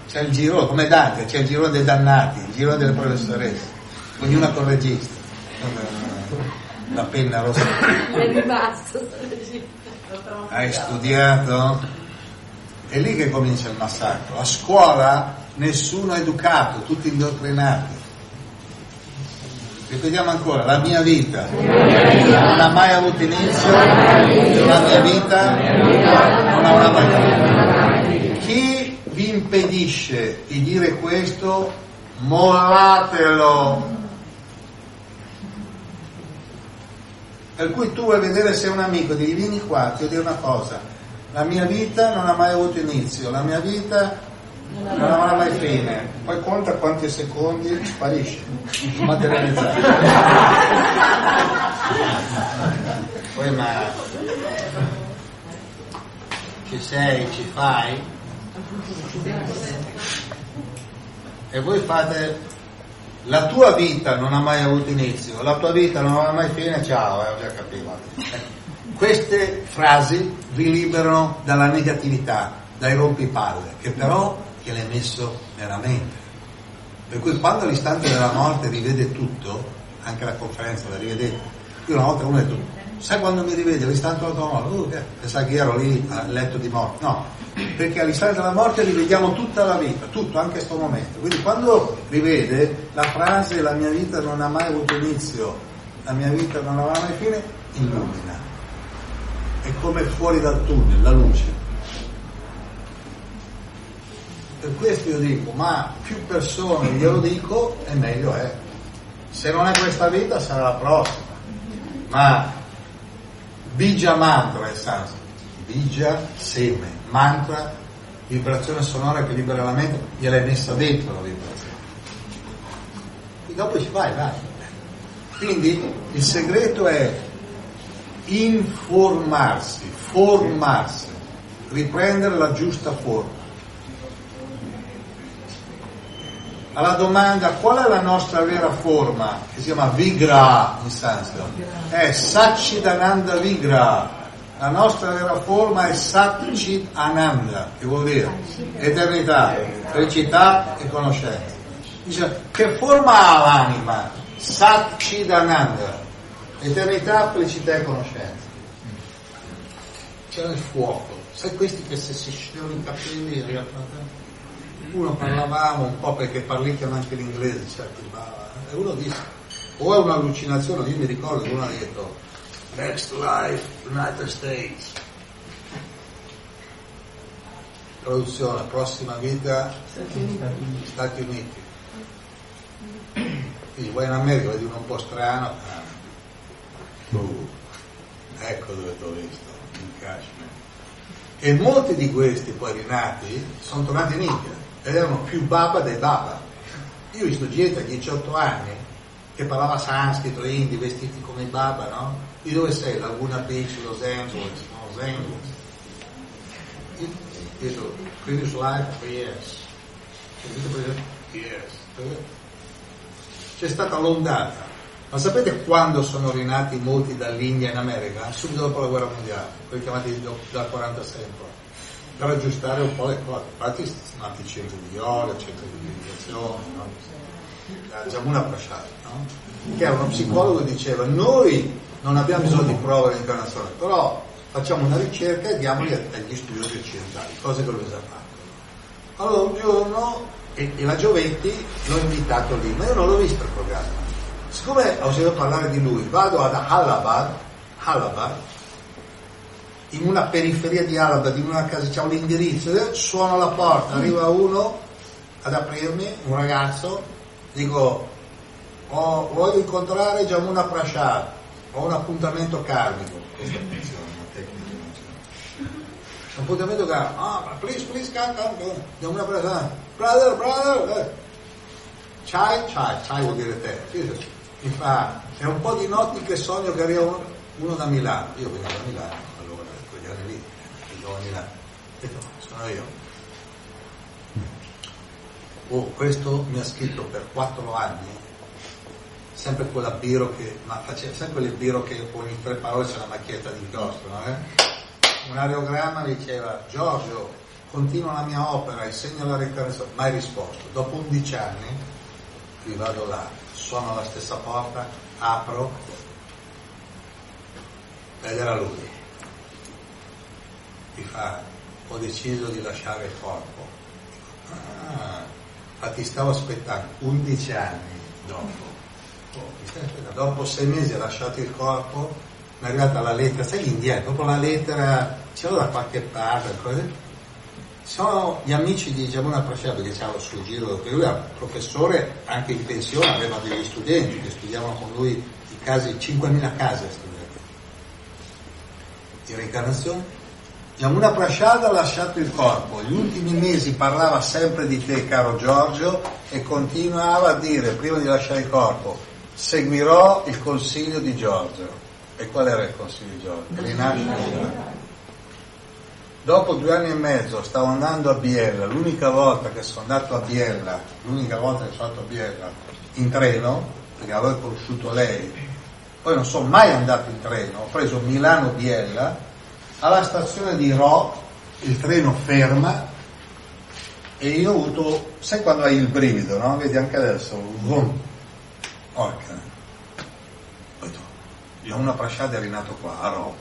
C'è il giro, come Dante, c'è il giro dei dannati, il giro delle professoresse, ognuna con regista. La penna rossa. È rimasto. Hai studiato? È lì che comincia il massacro. A scuola nessuno è educato, tutti indottrinati. Ripetiamo ancora, la mia vita non ha mai avuto inizio, la mia vita non avrà mai fine. Chi vi impedisce di dire questo, mollatelo. Per cui tu vuoi vedere se un amico, devi vieni qua, ti devo dire una cosa. La mia vita non ha mai avuto inizio, la mia vita non avrà mai fine. Poi conta quanti secondi sparisce, materializzato. Poi ma ci sei, ci fai? E voi fate la tua vita non ha mai avuto inizio, la tua vita non avrà mai fine, ciao, eh, ho già capito. Queste frasi vi liberano dalla negatività, dai rompipalle, che però gliel'hai hai messo nella mente. Per cui quando all'istante della morte rivede tutto, anche la conferenza la rivedete, io una volta uno ha detto, sai quando mi rivedi all'istante della morte? Uh, che? Pensai che ero lì al letto di morte. No, perché all'istante della morte rivediamo tutta la vita, tutto, anche questo momento. Quindi quando rivede la frase la mia vita non ha mai avuto inizio, la mia vita non avrà mai fine, illumina. È come fuori dal tunnel, la luce. Per questo io dico, ma più persone glielo dico e meglio è. Se non è questa vita sarà la prossima. Ma Bija mantra è sanscrito. Bija, seme, mantra, vibrazione sonora che libera la mente, gliel'hai messa dentro la vibrazione. E dopo ci vai, vai. Quindi il segreto è informarsi, formarsi, riprendere la giusta forma. Alla domanda qual è la nostra vera forma, che si chiama Vigra in sanscrito, è Satchidananda Vigra. La nostra vera forma è Satchit Ananda, che vuol dire eternità, felicità e conoscenza. Dice, che forma ha l'anima? Satchidananda, eternità, felicità e conoscenza. C'è il fuoco. Sai questi che se si sciolgono i capelli riaprono? Uno parlavamo un po' perché parlicchiano anche l'inglese, certo, e uno disse, o è un'allucinazione, io mi ricordo che uno ha detto, next life, United States. Traduzione, prossima vita, Stati Uniti. Quindi vai in America, vedi uno un po' strano, uh, ecco dove t'ho visto, in Kashmir. E molti di questi poi rinati sono tornati in India ed erano più baba dei baba. Io ho visto gente a 18 anni che parlava sanscrito, indi, vestiti come i baba, no? Di dove sei? Laguna Beach, Los Angeles, Los Angeles. Io previous life, yes. Yes. C'è stata l'ondata Ma sapete quando sono rinati molti dall'India in America? Subito dopo la guerra mondiale, quelli chiamati dal 46 in poi, per aggiustare un po' le cose. Infatti sono nati centri di yoga, centri di meditazione, no? La Jamuna Prasad, no? che era uno psicologo che diceva noi non abbiamo bisogno di prove dell'incarnazione, però facciamo una ricerca e diamoli agli studiosi occidentali, cose che lui ha fatto. Allora un giorno, e, e la Giovetti l'ho invitato lì, ma io non l'ho visto il programma. Siccome ho sentito parlare di lui, vado ad Allahabad, Allahabad, in una periferia di Allahabad, in una casa, c'è un indirizzo, suono alla porta, arriva uno ad aprirmi, un ragazzo, dico, oh, voglio incontrare Jamuna Prashad, ho un appuntamento karmico. Questa una tecnica. Un appuntamento karmico, ah, please, please, come, come. Jamuna Prashad, brother, brother, eh. Chai, chai, chai vuol dire te. Mi fa, è un po' di notti che sogno che arriva uno, uno da Milano. Io vengo da Milano, allora, quegli anni lì, detto, sono io. Oh, questo mi ha scritto per quattro anni, sempre quella biro che, ma faceva sempre il biro che ogni tre parole c'è una macchietta di inchiostro, no? Eh? Un aerogramma diceva, Giorgio, continua la mia opera, insegna la reincarnazione, mai risposto. Dopo 11 anni, qui vado là, suono alla stessa porta, apro, ed era lui. Mi fa, ho deciso di lasciare il corpo. Ah, infatti stavo aspettando 11 anni dopo. Dopo sei mesi ha lasciato il corpo, mi è arrivata la lettera, sai indietro, dopo la lettera c'era da qualche parte, cose. Sono gli amici di Giamuna Prascia perché c'era suo giro, perché lui era professore anche in pensione, aveva degli studenti che studiavano con lui i casi, 5.000 casi studiare di reincarnazione. Yamuna Prashad ha lasciato il corpo, gli ultimi mesi parlava sempre di te, caro Giorgio, e continuava a dire, prima di lasciare il corpo, seguirò il consiglio di Giorgio. E qual era il consiglio di Giorgio? Rinascere. Dopo due anni e mezzo stavo andando a Biella, l'unica volta che sono andato a Biella, l'unica volta che sono andato a Biella in treno, perché avevo conosciuto lei, poi non sono mai andato in treno, ho preso Milano-Biella, alla stazione di Ro il treno ferma e io ho avuto, sai quando hai il brivido, no? Vedi anche adesso, vroom. Porca. Ho detto, io ho una prasciata è rinato qua, a Ro.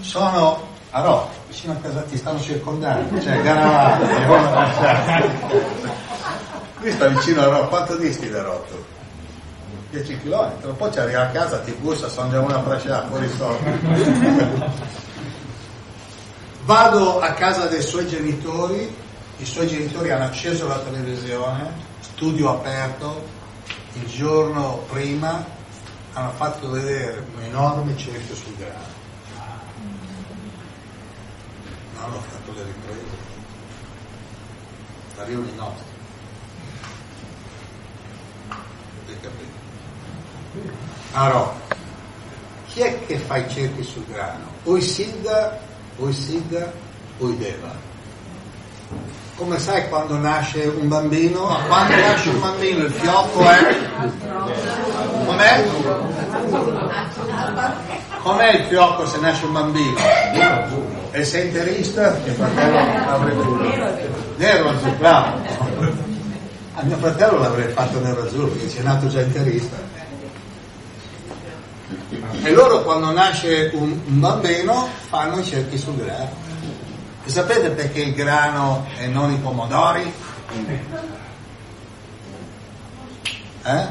Sono a Ro, vicino a casa, ti stanno circondando, cioè Garavate, una prasciata. Qui sta vicino a Ro, quanto disti da Rotto? 10 km, poi ci arriva a casa, ti bussa, sono già una prasciata, fuori soldi. Vado a casa dei suoi genitori, i suoi genitori hanno acceso la televisione, studio aperto, il giorno prima hanno fatto vedere un enorme cerchio sul grano. Non hanno fatto le riprese. Arrivano i nostri. Avete capito? Allora, chi è che fa i cerchi sul grano? O i Siddha, o i Siddha, o i Deva. Come sai quando nasce un bambino? Quando nasce un bambino il fiocco è... Com'è? Com'è il fiocco se nasce un bambino? E sei interista? Mio fratello avrebbe... Nero azzurro, bravo. A mio fratello l'avrei fatto nero azzurro perché c'è nato già interista. E loro quando nasce un, un bambino fanno i cerchi sul grano. E sapete perché il grano e non i pomodori? Eh? Perché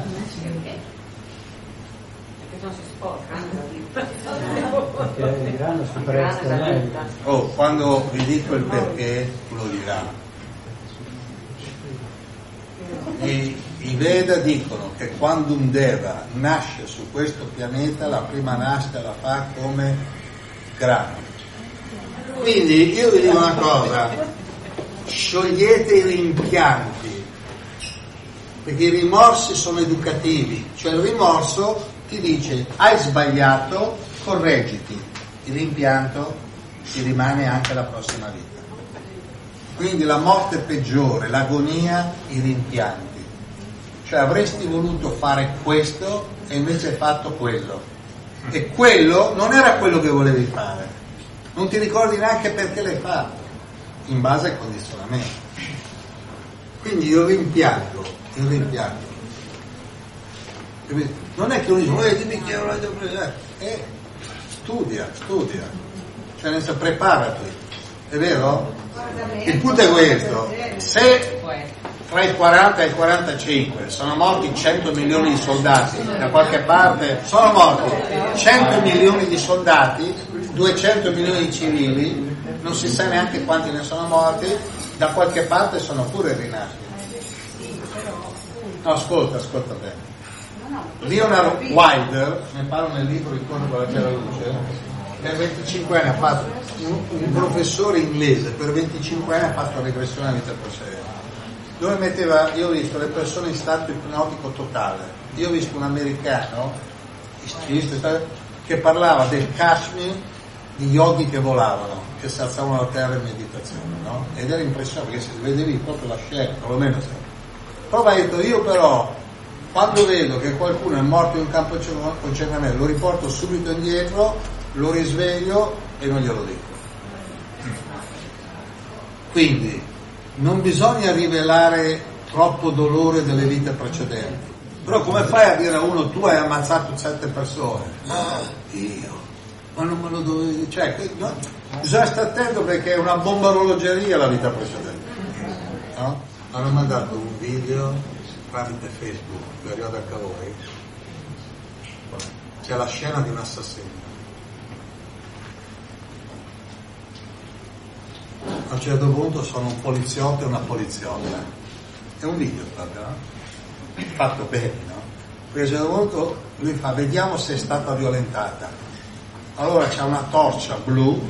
non si sporca. Perché il grano si presta meglio. Oh, quando vi dico il perché, lo dirà. I, I Veda dicono che quando un Deva nasce su questo pianeta, la prima nascita la fa come grano. Quindi io vi dico una cosa, sciogliete i rimpianti, perché i rimorsi sono educativi, cioè il rimorso ti dice hai sbagliato, correggiti, il rimpianto ti rimane anche la prossima vita. Quindi la morte peggiore, l'agonia, i rimpianti. Cioè avresti voluto fare questo e invece hai fatto quello. E quello non era quello che volevi fare. Non ti ricordi neanche perché l'hai fatto, in base ai condizionamenti. Quindi il rimpianto, il rimpianto. Non è che uno dice, "Eh, dimmi che ero la eh, studia, studia. Cioè nel senso preparati. È vero? Il punto è questo. Se tra i 40 e i 45 sono morti 100 milioni di soldati, da qualche parte sono morti 100 milioni di soldati, 200 milioni di civili, non si sa neanche quanti ne sono morti, da qualche parte sono pure rinati. No, ascolta, ascolta bene. Leonard Wilder, ne parlo nel libro Il corno con la chiara luce, per 25 anni ha fatto, un, un professore inglese per 25 anni ha fatto regressione alla vita precedente dove metteva, io ho visto le persone in stato ipnotico totale, io ho visto un americano che parlava del Kashmir di yogi che volavano, che si alzavano a terra in meditazione, no? Ed era impressionante perché si vedevi proprio la scena, perlomeno se. Però ha detto, io però quando vedo che qualcuno è morto in un campo di concentramento, lo riporto subito indietro, lo risveglio e non glielo dico. Quindi non bisogna rivelare troppo dolore delle vite precedenti. Però come fai a dire a uno tu hai ammazzato sette persone? Ah, io. Ma non me lo dovevi. Cioè, no? bisogna stare attento perché è una bomba orologeria la vita precedente. No? Hanno mandato un video tramite Facebook, arriva da Cavoi. C'è la scena di un assassino. A un certo punto sono un poliziotto e una poliziotta. È un video proprio, no? Fatto bene, no? Perché a un certo punto lui fa, vediamo se è stata violentata. Allora c'è una torcia blu,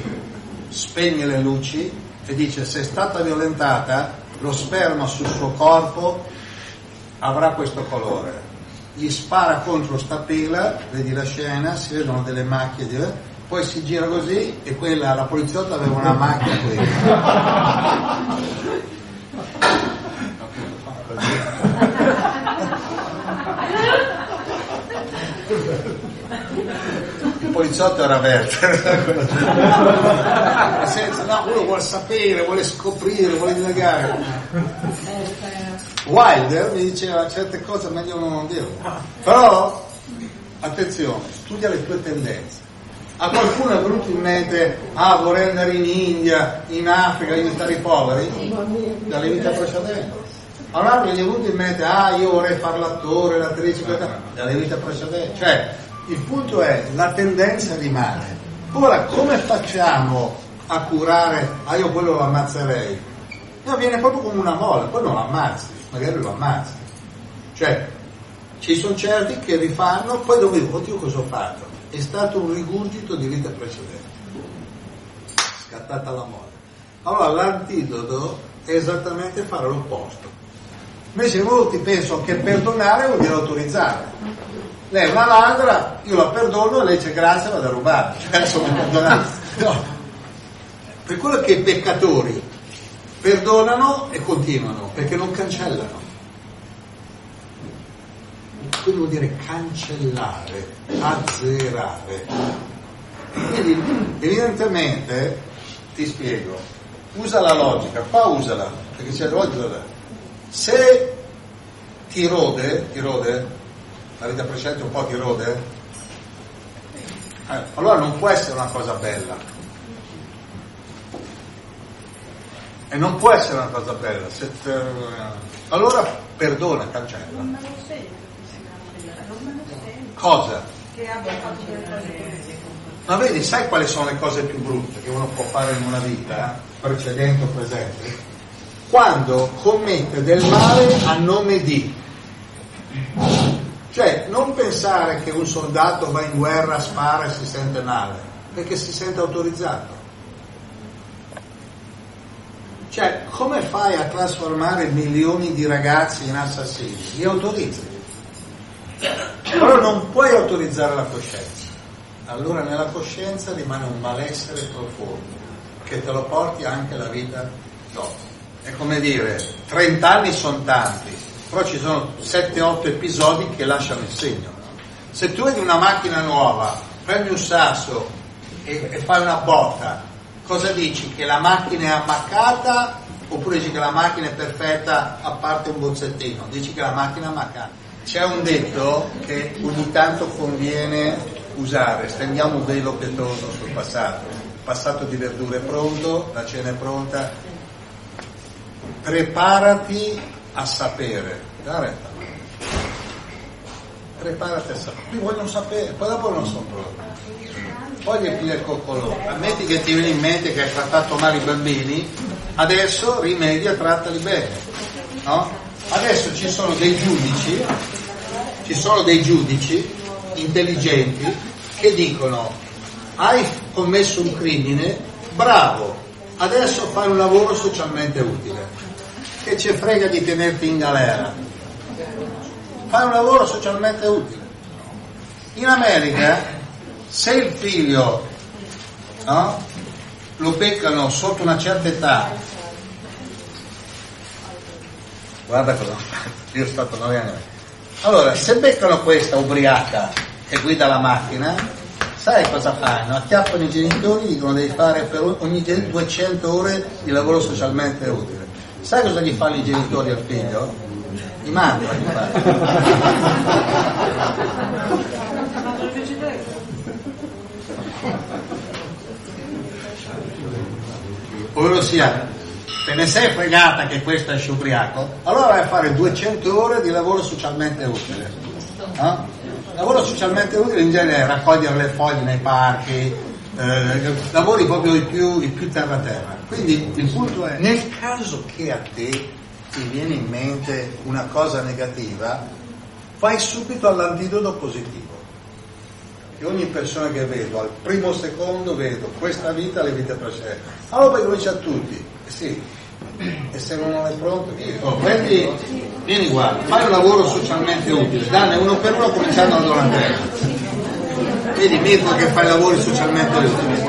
spegne le luci e dice se è stata violentata lo sperma sul suo corpo avrà questo colore. Gli spara contro sta pila, vedi la scena, si vedono delle macchie di poi si gira così e quella, la poliziotta aveva una macchina qui. Il poliziotto era Werther. Senza, no, uno vuole sapere, vuole scoprire, vuole indagare. Wilder mi diceva certe cose meglio non dirle. Però, attenzione, studia le tue tendenze a qualcuno è venuto in mente, ah vorrei andare in India, in Africa, aiutare i poveri? Dalle vite precedenti. A un altro gli è venuto in mente, ah io vorrei fare l'attore, l'attrice, dalle vite precedenti. Cioè, il punto è, la tendenza rimane. Ora, come facciamo a curare, ah io quello lo ammazzerei? No, viene proprio come una mola, poi non lo ammazzi, magari lo ammazzi. Cioè, ci sono certi che rifanno, poi dopo dico, oddio cosa ho fatto? È stato un rigurgito di vita precedente, scattata la moda. Allora l'antidoto è esattamente fare l'opposto. Invece molti pensano che perdonare vuol dire autorizzare. Lei è una ladra, io la perdono e lei c'è grazia vado a rubare. Cioè sono perdonato. No. Per quello che i peccatori perdonano e continuano, perché non cancellano quello vuol dire cancellare, azzerare. Quindi evidentemente, ti spiego, usa la logica, qua usala, perché c'è logica. Se ti rode, ti rode, la vita precedente un po' ti rode, eh, allora non può essere una cosa bella. E non può essere una cosa bella. Te... Allora perdona, cancella. Cosa? Ma vedi, sai quali sono le cose più brutte che uno può fare in una vita, precedente o presente? Quando commette del male a nome di. Cioè, non pensare che un soldato va in guerra, spara e si sente male, perché si sente autorizzato. Cioè, come fai a trasformare milioni di ragazzi in assassini? Li autorizzi. Però non puoi autorizzare la coscienza. Allora nella coscienza rimane un malessere profondo che te lo porti anche la vita dopo. È come dire, 30 anni sono tanti, però ci sono 7-8 episodi che lasciano il segno. Se tu vedi una macchina nuova, prendi un sasso e, e fai una botta, cosa dici? Che la macchina è ammaccata oppure dici che la macchina è perfetta a parte un bozzettino? Dici che la macchina è ammaccata. C'è un detto che ogni tanto conviene usare, stendiamo un velo pietoso sul passato. Il passato di verdure è pronto, la cena è pronta. Preparati a sapere. Dai, Preparati a sapere. Io voglio sapere, poi dopo non sono pronto. Poi gli il coccolone. Ammetti che ti viene in mente che hai trattato male i bambini, adesso rimedia, trattali bene. No? Adesso ci sono dei giudici, ci sono dei giudici intelligenti che dicono hai commesso un crimine, bravo, adesso fai un lavoro socialmente utile. Che ci frega di tenerti in galera? Fai un lavoro socialmente utile. In America, se il figlio no, lo beccano sotto una certa età, guarda cosa io sono stato nove anni. Allora, se beccano questa ubriaca che guida la macchina, sai cosa fanno? Acchiappano i genitori, dicono devi fare per ogni 200 ore di lavoro socialmente utile. Sai cosa gli fanno i genitori al figlio? Gli mandano, ovvero sia te ne sei fregata che questo esce ubriaco, allora vai a fare 200 ore di lavoro socialmente utile. No? Lavoro socialmente utile in genere è raccogliere le foglie nei parchi, eh, lavori proprio il più, più terra terra. Quindi il punto è, nel caso che a te ti viene in mente una cosa negativa, fai subito all'antidoto positivo. E ogni persona che vedo, al primo secondo vedo questa vita, le vite precedenti. Allora poi lo dice a tutti, eh sì, e se non è pronto, vieni, oh, prendi, vieni qua, fai un lavoro socialmente utile, danne uno per uno cominciando da Don Andrea. Vedi Mirko che fai lavori socialmente utili.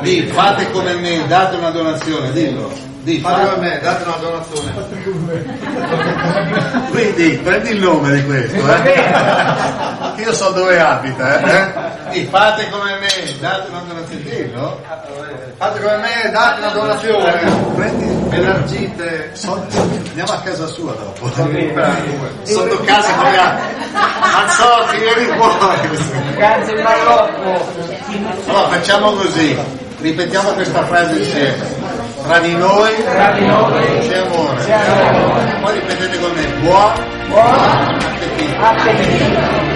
Dì, fate come me, date una donazione, dillo. Dì, Fate a me, date una donazione. Quindi prendi il nome di questo, eh? Io so dove abita, eh? Dì, fate come me, date una donazione, dillo. Fate come me, date una donazione. Prendi Elargite, sotto, andiamo a casa sua dopo. Sotto casa come ha. Mazzotti, vieni fuori. Grazie Marocco. Allora facciamo così, ripetiamo questa frase insieme. Tra di noi, c'è amore. Poi ripetete con me, buon, Buon appetito. appetito.